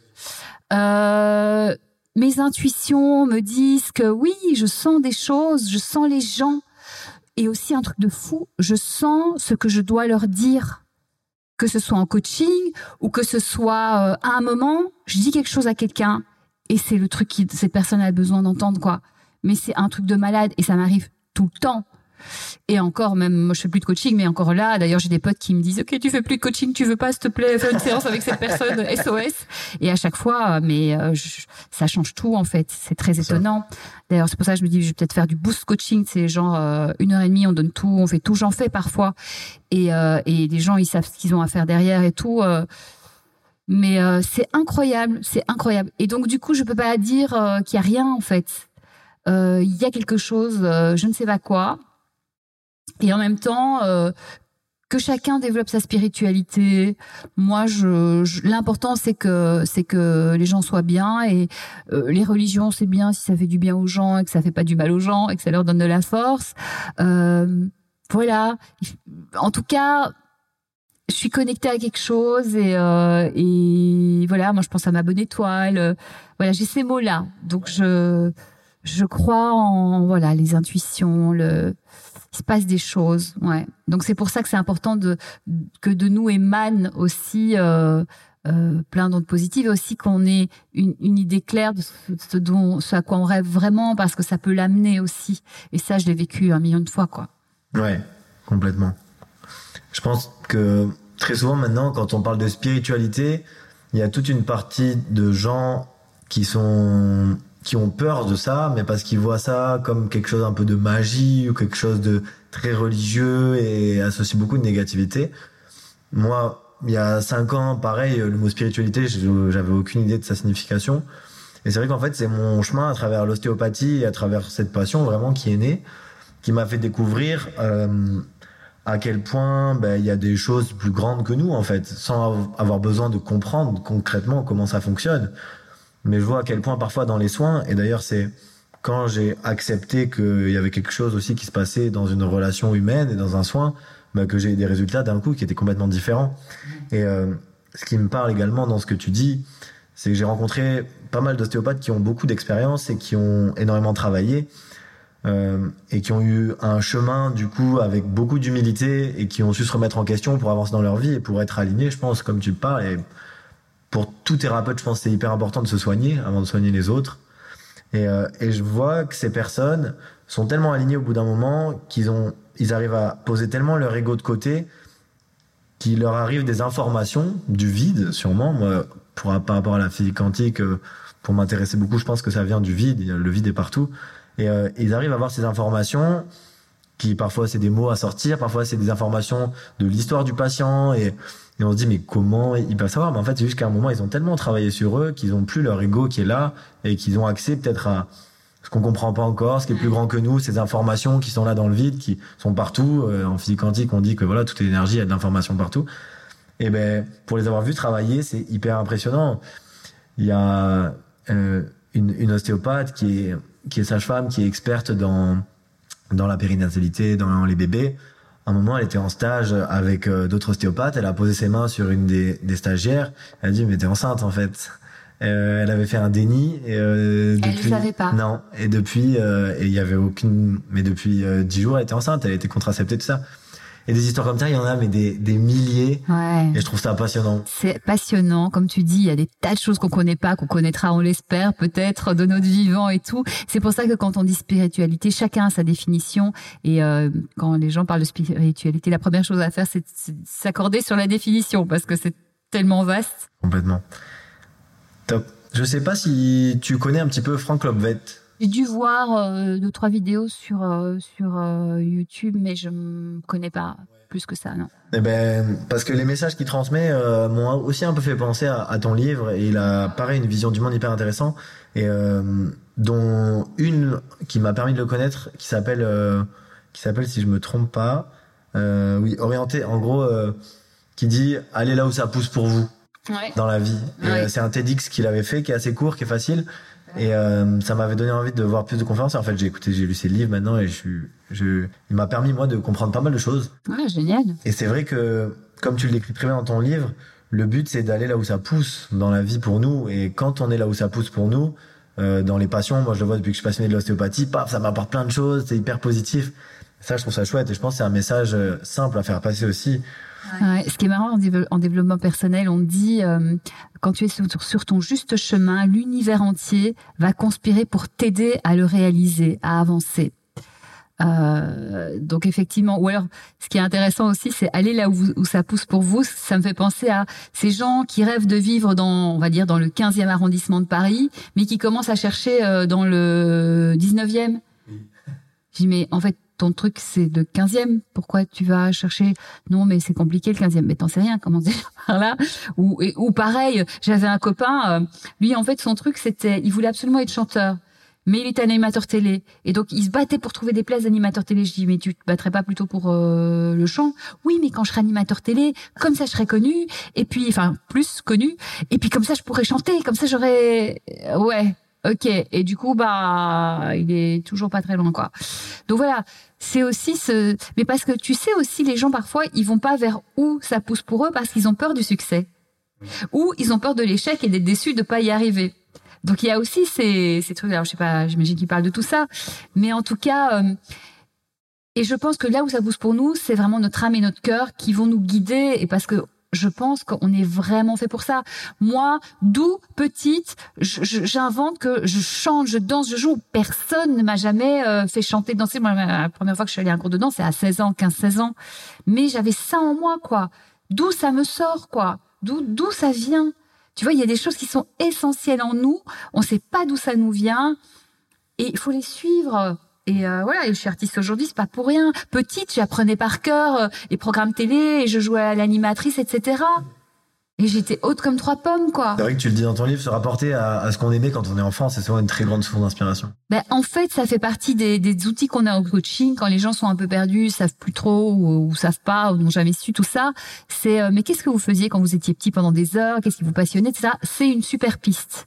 Euh, mes intuitions me disent que oui, je sens des choses, je sens les gens et aussi un truc de fou, je sens ce que je dois leur dire que ce soit en coaching ou que ce soit euh, à un moment, je dis quelque chose à quelqu'un et c'est le truc que cette personne a besoin d'entendre quoi. Mais c'est un truc de malade et ça m'arrive tout le temps. Et encore, même, moi, je fais plus de coaching, mais encore là, d'ailleurs, j'ai des potes qui me disent, OK, tu fais plus de coaching, tu veux pas, s'il te plaît, faire une séance avec cette personne, SOS. Et à chaque fois, mais euh, ça change tout, en fait. C'est très étonnant. D'ailleurs, c'est pour ça que je me dis, je vais peut-être faire du boost coaching. C'est genre, euh, une heure et demie, on donne tout, on fait tout. J'en fais parfois. Et, euh, et les gens, ils savent ce qu'ils ont à faire derrière et tout. Mais euh, c'est incroyable, c'est incroyable. Et donc du coup, je peux pas dire euh, qu'il y a rien en fait. Euh, il y a quelque chose, je ne sais pas quoi. Et en même temps, que chacun développe sa spiritualité. Moi, je, l'important c'est que c'est que les gens soient bien et les religions c'est bien si ça fait du bien aux gens et que ça fait pas du mal aux gens et que ça leur donne de la force. voilà. En tout cas, je suis connectée à quelque chose et, euh, et voilà, moi je pense à ma bonne étoile. voilà, j'ai ces mots-là. Donc je je crois en voilà les intuitions, le il se passe des choses. Ouais. Donc c'est pour ça que c'est important que de nous émane aussi euh, euh, plein d'ondes positives et aussi qu'on ait une, une, idée claire de ce, dont ce à quoi on rêve vraiment parce que ça peut l'amener aussi. Et ça, je l'ai vécu un million de fois, quoi. Ouais, complètement. Je pense que très souvent maintenant, quand on parle de spiritualité, il y a toute une partie de gens qui sont qui ont peur de ça, mais parce qu'ils voient ça comme quelque chose un peu de magie ou quelque chose de très religieux et associent beaucoup de négativité. Moi, il y a cinq ans, pareil, le mot spiritualité, j'avais aucune idée de sa signification. Et c'est vrai qu'en fait, c'est mon chemin à travers l'ostéopathie et à travers cette passion vraiment qui est née, qui m'a fait découvrir euh, à quel point ben, il y a des choses plus grandes que nous en fait, sans avoir besoin de comprendre concrètement comment ça fonctionne. Mais je vois à quel point parfois dans les soins, et d'ailleurs c'est quand j'ai accepté qu'il y avait quelque chose aussi qui se passait dans une relation humaine et dans un soin, ben, que j'ai des résultats d'un coup qui étaient complètement différents. Et euh, ce qui me parle également dans ce que tu dis, c'est que j'ai rencontré pas mal d'ostéopathes qui ont beaucoup d'expérience et qui ont énormément travaillé euh, et qui ont eu un chemin du coup avec beaucoup d'humilité et qui ont su se remettre en question pour avancer dans leur vie et pour être alignés, je pense, comme tu le parles. Et pour tout thérapeute, je pense c'est hyper important de se soigner avant de soigner les autres. Et, euh, et je vois que ces personnes sont tellement alignées au bout d'un moment qu'ils ont, ils arrivent à poser tellement leur ego de côté qu'il leur arrive des informations du vide, sûrement. Moi, par rapport à la physique quantique, euh, pour m'intéresser beaucoup, je pense que ça vient du vide. Le vide est partout. Et euh, ils arrivent à avoir ces informations qui parfois c'est des mots à sortir, parfois c'est des informations de l'histoire du patient et, et, on se dit mais comment ils peuvent savoir? Mais en fait c'est juste qu'à un moment ils ont tellement travaillé sur eux qu'ils ont plus leur ego qui est là et qu'ils ont accès peut-être à ce qu'on comprend pas encore, ce qui est plus grand que nous, ces informations qui sont là dans le vide, qui sont partout. Euh, en physique quantique, on dit que voilà, toute énergie, il y a de l'information partout. Et ben, pour les avoir vus travailler, c'est hyper impressionnant. il y a euh, une, une, ostéopathe qui est, qui est sage-femme, qui est experte dans, dans la périnatalité, dans les bébés. À un moment, elle était en stage avec euh, d'autres ostéopathes. Elle a posé ses mains sur une des, des stagiaires. Elle a dit, mais t'es enceinte, en fait. Euh, elle avait fait un déni. Et, euh, depuis, elle ne savait pas. Non. Et depuis, euh, il y avait aucune. Mais depuis dix jours, elle était enceinte. Elle était contraceptée, tout ça. Et des histoires comme ça, il y en a, mais des, des milliers. Ouais. Et je trouve ça passionnant. C'est passionnant. Comme tu dis, il y a des tas de choses qu'on connaît pas, qu'on connaîtra, on l'espère, peut-être, de notre vivant et tout. C'est pour ça que quand on dit spiritualité, chacun a sa définition. Et euh, quand les gens parlent de spiritualité, la première chose à faire, c'est s'accorder sur la définition, parce que c'est tellement vaste. Complètement. Top. Je sais pas si tu connais un petit peu Franck Lopvet. J'ai dû voir euh, deux trois vidéos sur euh, sur euh, YouTube, mais je ne connais pas plus que ça, non. Eh ben, parce que les messages qu'il transmet m'ont aussi un peu fait penser à, à, ton livre, et il a pareil une vision du monde hyper intéressant, et dont une qui m'a permis de le connaître, qui s'appelle qui s'appelle si je me trompe pas, oui, orienté, en gros, qui dit allez là où ça pousse pour vous dans la vie. Euh, c'est un TEDx qu'il avait fait, qui est assez court, qui est facile. Et euh, ça m'avait donné envie de voir plus de conférences. en fait, j'ai écouté, j'ai lu ses livres maintenant et je suis, je, il m'a permis moi de comprendre pas mal de choses. Ouais, génial. Et c'est vrai que, comme tu l'écris très bien dans ton livre, le but c'est d'aller là où ça pousse dans la vie pour nous. Et quand on est là où ça pousse pour nous, euh, dans les passions, moi je le vois depuis que je suis passionné de l'ostéopathie, paf, ça m'apporte plein de choses, c'est hyper positif. Ça, je trouve ça chouette et je pense que c'est un message euh, simple à faire passer aussi ce qui est marrant en, développement personnel, on dit euh, quand tu es sur, ton juste chemin, l'univers entier va conspirer pour t'aider à le réaliser, à avancer. Euh, donc effectivement, ou alors ce qui est intéressant aussi, c'est aller là où, ça pousse pour vous. Ça me fait penser à ces gens qui rêvent de vivre dans, on va dire, dans le 15e arrondissement de Paris, mais qui commencent à chercher euh, dans le 19e. Oui. Je dis mais en fait ton truc c'est le 15e, pourquoi tu vas chercher Non, mais c'est compliqué le 15e. Mais t'en sais rien, comment dire par là ou, ou pareil, j'avais un copain, euh, lui en fait son truc c'était, il voulait absolument être chanteur. Mais il était animateur télé. Et donc il se battait pour trouver des places d'animateur télé. Je dis mais tu te battrais pas plutôt pour euh, le chant? Oui, mais quand je serai animateur télé, comme ça je serai connu. Et puis enfin plus connu. Et puis comme ça je pourrais chanter, comme ça j'aurais ouais Ok. Et du coup, bah, il est toujours pas très loin, quoi. Donc voilà, c'est aussi ce. Mais parce que tu sais aussi, les gens parfois, ils vont pas vers où ça pousse pour eux parce qu'ils ont peur du succès, ou ils ont peur de l'échec et d'être déçus de pas y arriver. Donc il y a aussi ces, ces trucs. Alors je sais pas, j'imagine qu'ils parlent de tout ça, mais en tout cas. Euh, et je pense que là où ça pousse pour nous, c'est vraiment notre âme et notre cœur qui vont nous guider, et parce que je pense qu'on est vraiment fait pour ça. Moi, d'où petite, j'invente que je chante, je danse, je joue. Personne ne m'a jamais euh, fait chanter, danser. Moi, la première fois que je suis allée à un cours de danse, c'est à 16 ans, 15, 16 ans. Mais j'avais ça en moi, quoi. D'où ça me sort, quoi. D'où, d'où ça vient. Tu vois, il y a des choses qui sont essentielles en nous. On sait pas d'où ça nous vient. Et il faut les suivre. Et euh, voilà, je suis artiste aujourd'hui, c'est pas pour rien. Petite, j'apprenais par cœur euh, les programmes télé, et je jouais à l'animatrice, etc. Et j'étais haute comme trois pommes, quoi. C'est vrai que tu le dis dans ton livre, se rapporter à, ce qu'on aimait quand on est enfant, c'est souvent une très grande source d'inspiration. Ben, en fait, ça fait partie des, des outils qu'on a au coaching quand les gens sont un peu perdus, savent plus trop ou, ou savent pas ou n'ont jamais su tout ça. C'est euh, mais qu'est-ce que vous faisiez quand vous étiez petit pendant des heures? Qu'est-ce qui vous passionnait? Ça, c'est une super piste.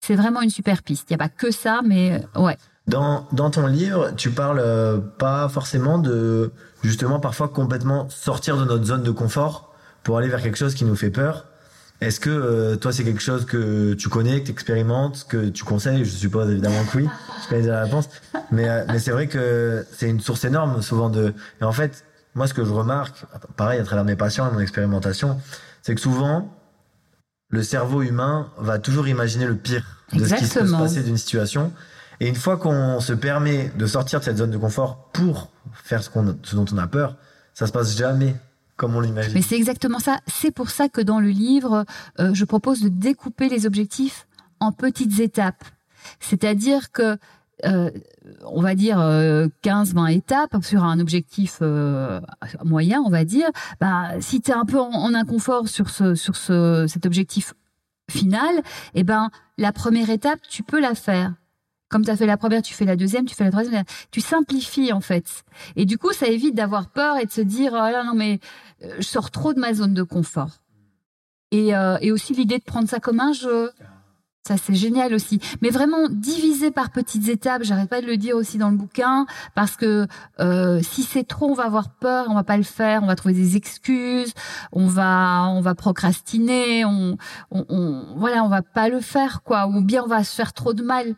C'est vraiment une super piste. Il y a pas que ça, mais ouais. Dans, dans ton livre, tu parles euh, pas forcément de justement parfois complètement sortir de notre zone de confort pour aller vers quelque chose qui nous fait peur. Est-ce que euh, toi c'est quelque chose que tu connais, que tu expérimentes, que tu conseilles? Je suppose évidemment que oui. Je connais déjà la réponse. Mais, euh, mais c'est vrai que c'est une source énorme souvent de. Et en fait, moi ce que je remarque, pareil à travers mes patients et mon expérimentation, c'est que souvent le cerveau humain va toujours imaginer le pire de ce qui peut se passer d'une situation et une fois qu'on se permet de sortir de cette zone de confort pour faire ce, qu'on, ce dont on a peur, ça se passe jamais comme on l'imagine. Mais c'est exactement ça. C'est pour ça que dans le livre, euh, je propose de découper les objectifs en petites étapes. C'est-à-dire que euh, on va dire 15-20 euh, étapes sur un objectif euh, moyen, on va dire. Bah, si tu es un peu en, en, inconfort sur ce sur ce cet objectif final, eh ben la première étape, tu peux la faire. Comme tu as fait la première, tu fais la deuxième, tu fais la troisième. Tu simplifies en fait. Et du coup, ça évite d'avoir peur et de se dire oh là non mais euh, je sors trop de ma zone de confort. Et, euh, et aussi l'idée de prendre ça comme un jeu. Ça, c'est génial aussi. Mais vraiment, diviser par petites étapes, j'arrête pas de le dire aussi dans le bouquin, parce que euh, si c'est trop, on va avoir peur, on va pas le faire, on va trouver des excuses, on va, on va procrastiner, on, on, on voilà, on va pas le faire, quoi. Ou bien on va se faire trop de mal.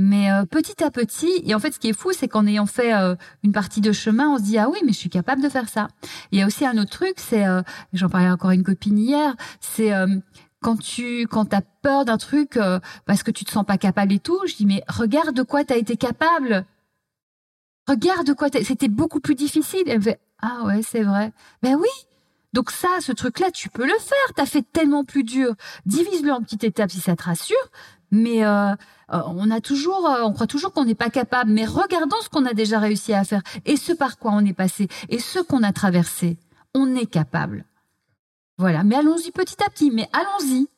Mais euh, petit à petit, et en fait, ce qui est fou, c'est qu'en ayant fait euh, une partie de chemin, on se dit ah oui, mais je suis capable de faire ça. Il y a aussi un autre truc, c'est, euh, j'en parlais encore à une copine hier, c'est quand tu quand t'as peur d'un truc parce que tu te sens pas capable et tout, je dis mais regarde de quoi t'as été capable. Regarde de quoi c'était beaucoup plus difficile. Elle me fait ah ouais c'est vrai. Ben oui. Donc ça, ce truc-là, tu peux le faire. T'as fait tellement plus dur. Divise-le en petites étapes si ça te rassure. Mais euh, on a toujours, on croit toujours qu'on n'est pas capable. Mais regardons ce qu'on a déjà réussi à faire et ce par quoi on est passé et ce qu'on a traversé. On est capable. Voilà, mais allons-y petit à petit, mais allons-y.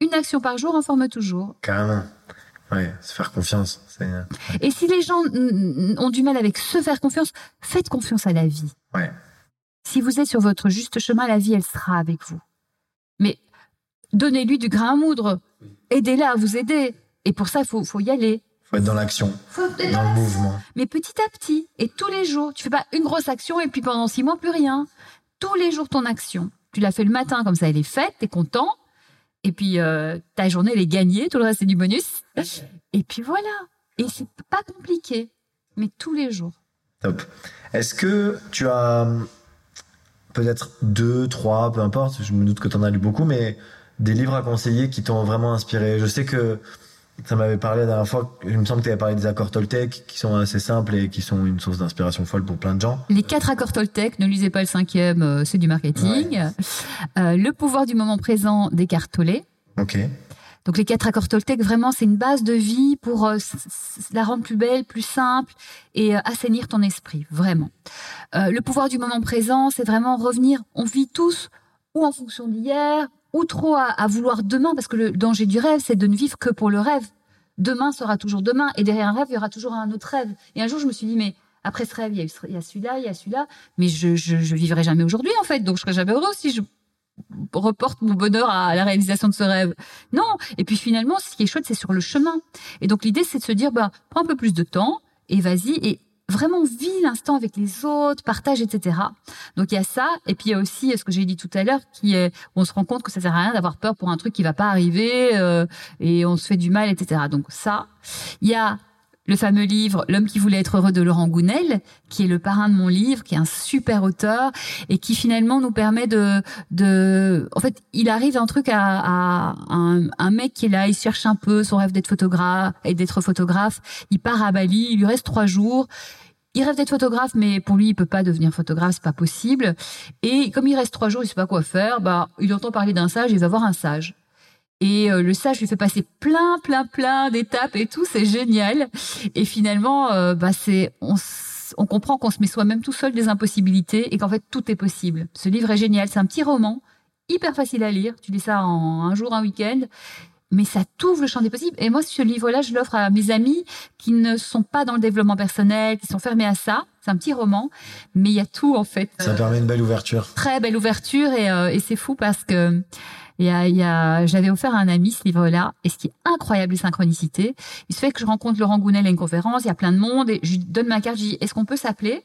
Une action par jour en forme toujours. Carrément. Ouais, se faire confiance. Et si les gens ont du mal avec se faire confiance, faites confiance à la vie. Ouais. Si vous êtes sur votre juste chemin, la vie, elle sera avec vous. Mais donnez-lui du grain à moudre. Aidez-la à vous aider. Et pour ça, il faut, faut y aller. Faut être dans l'action, dans le mouvement. Mais petit à petit, et tous les jours. Tu fais pas une grosse action et puis pendant six mois, plus rien. Tous les jours, ton action. Tu l'as fait le matin, comme ça elle est faite, t'es content. Et puis euh, ta journée elle est gagnée, tout le reste c'est du bonus. Et puis voilà. Et c'est pas compliqué, mais tous les jours. Top. Est-ce que tu as peut-être deux, trois, peu importe, je me doute que tu en as lu beaucoup, mais des livres à conseiller qui t'ont vraiment inspiré Je sais que ça m'avait parlé la dernière fois, il me semble que tu avais parlé des accords Toltec qui sont assez simples et qui sont une source d'inspiration folle pour plein de gens. Les quatre accords Toltec, ne lisez pas le cinquième, euh, c'est du marketing. Euh, le pouvoir du moment présent d'Eckhart Tolle. Ok. Donc les quatre accords Toltec, vraiment, c'est une base de vie pour euh, la rendre plus belle, plus simple et assainir ton esprit, vraiment. le pouvoir du moment présent, c'est vraiment revenir. On vit tous ou en fonction d'hier, ou trop à, vouloir demain, parce que le danger du rêve, c'est de ne vivre que pour le rêve. Demain sera toujours demain, et derrière un rêve, il y aura toujours un autre rêve. Et un jour, je me suis dit, mais après ce rêve, il y a, celui-là, il y a celui-là, mais je, je, je vivrai jamais aujourd'hui, en fait, donc je serai jamais heureux si je reporte mon bonheur à la réalisation de ce rêve. Non. Et puis finalement, ce qui est chouette, c'est sur le chemin. Et donc l'idée, c'est de se dire, bah, prends un peu plus de temps et vas-y. Et vraiment vis l'instant avec les autres, partage, etc. Donc il y a ça, et puis il y a aussi ce que j'ai dit tout à l'heure, qui est, on se rend compte que ça sert à rien d'avoir peur pour un truc qui va pas arriver, euh, et on se fait du mal, etc. Donc ça, il y a le fameux livre L'homme qui voulait être heureux de Laurent Gounel, qui est le parrain de mon livre, qui est un super auteur et qui finalement nous permet de, de, en fait, il arrive un truc à, à, un, un, mec qui est là, il cherche un peu son rêve d'être photographe et d'être photographe. Il part à Bali, il lui reste trois jours. Il rêve d'être photographe, mais pour lui, il peut pas devenir photographe, c'est pas possible. Et comme il reste trois jours, il sait pas quoi faire. Bah, il entend parler d'un sage, il va voir un sage. Et euh, le sage lui fait passer plein, plein, plein d'étapes et tout, c'est génial. Et finalement, euh, bah c'est on, on comprend qu'on se met soi-même tout seul des impossibilités et qu'en fait tout est possible. Ce livre est génial, c'est un petit roman, hyper facile à lire. Tu lis ça en un jour, un week-end. Mais ça t'ouvre le champ des possibles. Et moi, ce livre-là, je l'offre à mes amis qui ne sont pas dans le développement personnel, qui sont fermés à ça. C'est un petit roman, mais il y a tout en fait. Ça permet une belle ouverture. Très belle ouverture et, euh, et c'est fou parce que il il y a, j'avais offert à un ami ce livre-là, et ce qui est incroyable, les synchronicités, il se fait que je rencontre Laurent Gounel à une conférence, il y a plein de monde, et je lui donne ma carte, je dis, est-ce qu'on peut s'appeler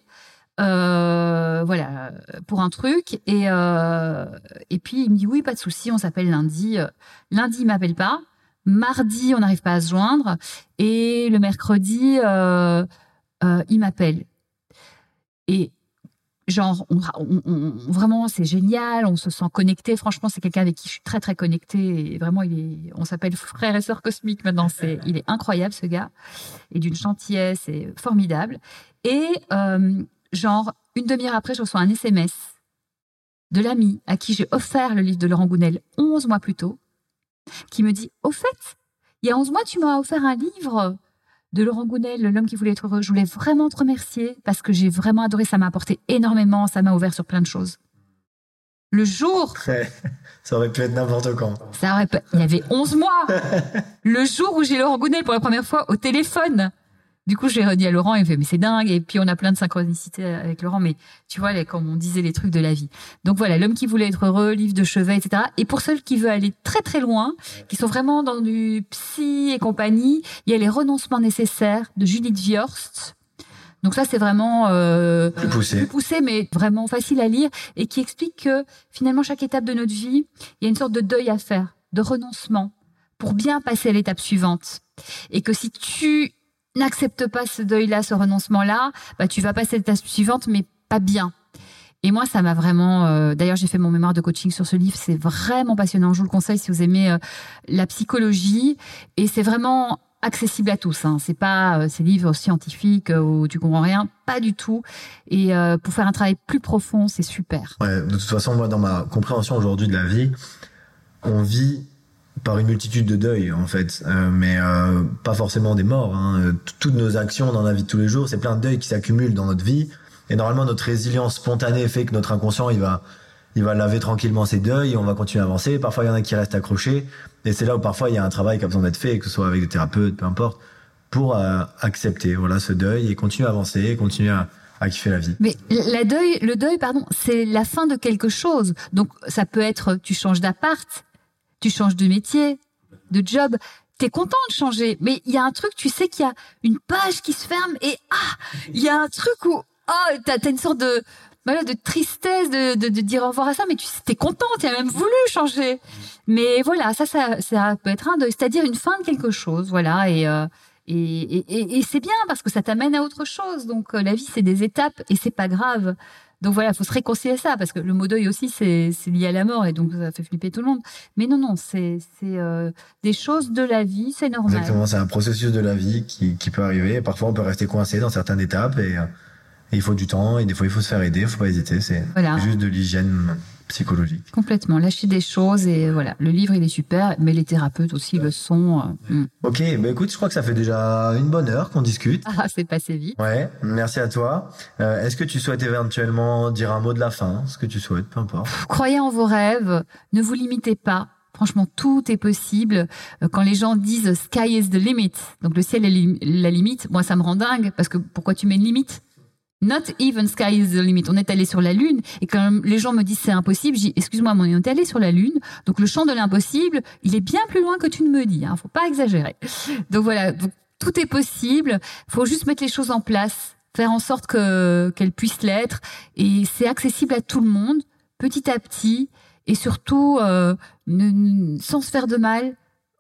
euh, voilà pour un truc et euh, et puis il me dit oui pas de souci on s'appelle lundi lundi il m'appelle pas mardi on n'arrive pas à se joindre et le mercredi euh, euh il m'appelle. Et genre on, vraiment c'est génial, on se sent connecté. Franchement, c'est quelqu'un avec qui je suis très très connecté. Et vraiment, il est, on s'appelle frère et sœur cosmique maintenant. C'est, il est incroyable ce gars et d'une gentillesse et formidable. Et euh, genre une demi-heure après, je reçois un SMS de l'ami à qui j'ai offert le livre de Laurent Gounel 11 mois plus tôt, qui me dit au fait, il y a 11 mois, tu m'as offert un livre de Laurent Gounel, l'homme qui voulait être heureux. Je voulais vraiment te remercier parce que j'ai vraiment adoré. Ça m'a apporté énormément. Ça m'a ouvert sur plein de choses. Le jour. ça aurait pu être n'importe quand. Ça aurait pu... Il y avait 11 mois. le jour où j'ai Laurent Gounel pour la première fois au téléphone. Du coup, j'ai redit à Laurent, il me fait, mais c'est dingue. Et puis, on a plein de synchronicités avec Laurent, mais tu vois, comme on disait, les trucs de la vie. Donc voilà, l'homme qui voulait être heureux, livre de chevet, etc. Et pour ceux qui veulent aller très très loin, qui sont vraiment dans du psy et compagnie, il y a les renoncements nécessaires de Judith Viorst. Donc ça, c'est vraiment euh, plus poussé. plus poussé, mais vraiment facile à lire et qui explique que finalement, chaque étape de notre vie, il y a une sorte de deuil à faire, de renoncement pour bien passer à l'étape suivante. Et que si tu n'accepte pas ce deuil-là, ce renoncement-là, bah, tu vas passer à l'étape suivante, mais pas bien. Et moi, ça m'a vraiment. Euh, d'ailleurs, j'ai fait mon mémoire de coaching sur ce livre. C'est vraiment passionnant. Je vous le conseille si vous aimez euh, la psychologie. Et c'est vraiment accessible à tous. Hein. C'est pas euh, ces livres scientifiques où tu comprends rien, pas du tout. Et pour faire un travail plus profond, c'est super. Ouais, de toute façon, moi, dans ma compréhension aujourd'hui de la vie, on vit par une multitude de deuils en fait, euh, mais euh, pas forcément des morts. Hein. Toutes nos actions dans la vie de tous les jours, c'est plein de deuils qui s'accumulent dans notre vie. Et normalement, notre résilience spontanée fait que notre inconscient, il va, il va laver tranquillement ses deuils. Et on va continuer à avancer. Parfois, il y en a qui restent accrochés. Et c'est là où parfois il y a un travail qui a besoin d'être fait, que ce soit avec des thérapeutes, peu importe, pour euh, accepter voilà ce deuil et continuer à avancer, continuer à, à kiffer la vie. Mais la deuil, le deuil, pardon, c'est la fin de quelque chose. Donc ça peut être, tu changes d'appart, tu changes de métier, de job, t'es content de changer, mais il y a un truc, tu sais qu'il y a une page qui se ferme et ah, il y a un truc où oh, t'as as une sorte de voilà de tristesse de, de, de, dire au revoir à ça, mais tu t'es content, tu as même voulu changer. Mais voilà, ça, ça, ça peut être un deuil, c'est-à-dire une fin de quelque chose, voilà, et euh, et, et, et c'est bien parce que ça t'amène à autre chose. Donc euh, la vie, c'est des étapes et c'est pas grave. Donc voilà, faut se réconcilier ça parce que le mot deuil aussi c'est lié à la mort et donc ça fait flipper tout le monde. Mais non non, c'est c'est euh, des choses de la vie, c'est normal. Exactement, c'est un processus de la vie qui qui peut arriver. Parfois on peut rester coincé dans certaines étapes et, euh, et il faut du temps et des fois il faut se faire aider, faut pas hésiter. C'est juste de l'hygiène psychologique. Complètement, lâcher des choses et voilà, le livre il est super, mais les thérapeutes aussi le sont. Euh, hmm. Ok, bah écoute, je crois que ça fait déjà une bonne heure qu'on discute. Ah, c'est passé vite. Ouais, merci à toi. Euh, Est-ce que tu souhaites éventuellement dire un mot de la fin, ce que tu souhaites, peu importe. Croyez en vos rêves, ne vous limitez pas. Franchement, tout est possible. Euh, quand les gens disent sky is the limit, donc le ciel est la limite, moi ça me rend dingue parce que pourquoi tu mets une limite? Not even sky is the limit. On est allé sur la Lune et quand les gens me disent c'est impossible, dis excuse-moi, on est allé sur la Lune. Donc le champ de l'impossible, il est bien plus loin que tu ne me dis. Hein, faut pas exagérer. Donc voilà, tout est possible. Faut juste mettre les choses en place, faire en sorte que qu'elles puissent l'être et c'est accessible à tout le monde, petit à petit et surtout euh, sans se faire de mal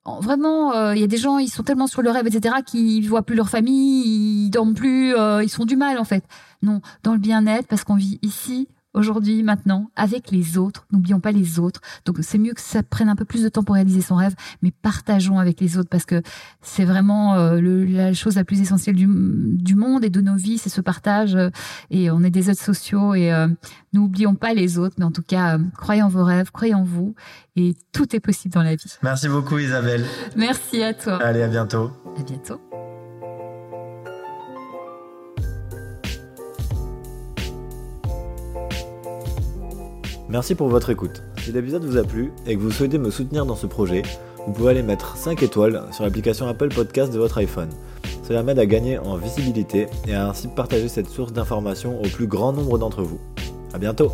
vraiment, il euh, y a des gens, ils sont tellement sur le rêve, etc., qu'ils voient plus leur famille, ils dorment plus, euh, ils sont du mal en fait. Non, dans le bien-être, parce qu'on vit ici, aujourd'hui, maintenant, avec les autres. N'oublions pas les autres. Donc c'est mieux que ça prenne un peu plus de temps pour réaliser son rêve, mais partageons avec les autres parce que c'est vraiment euh, le, la chose la plus essentielle du, du monde et de nos vies, c'est ce partage. Euh, et on est des êtres sociaux et euh, n'oublions pas les autres, mais en tout cas, croyez en vos rêves, croyez en vous et tout est possible dans la vie. Merci beaucoup Isabelle. Merci à toi. Allez, à bientôt. À bientôt. Merci pour votre écoute. Si l'épisode vous a plu et que vous souhaitez me soutenir dans ce projet, vous pouvez aller mettre 5 étoiles sur l'application Apple Podcast de votre iPhone. Cela m'aide à gagner en visibilité et à ainsi partager cette source d'information au plus grand nombre d'entre vous. A bientôt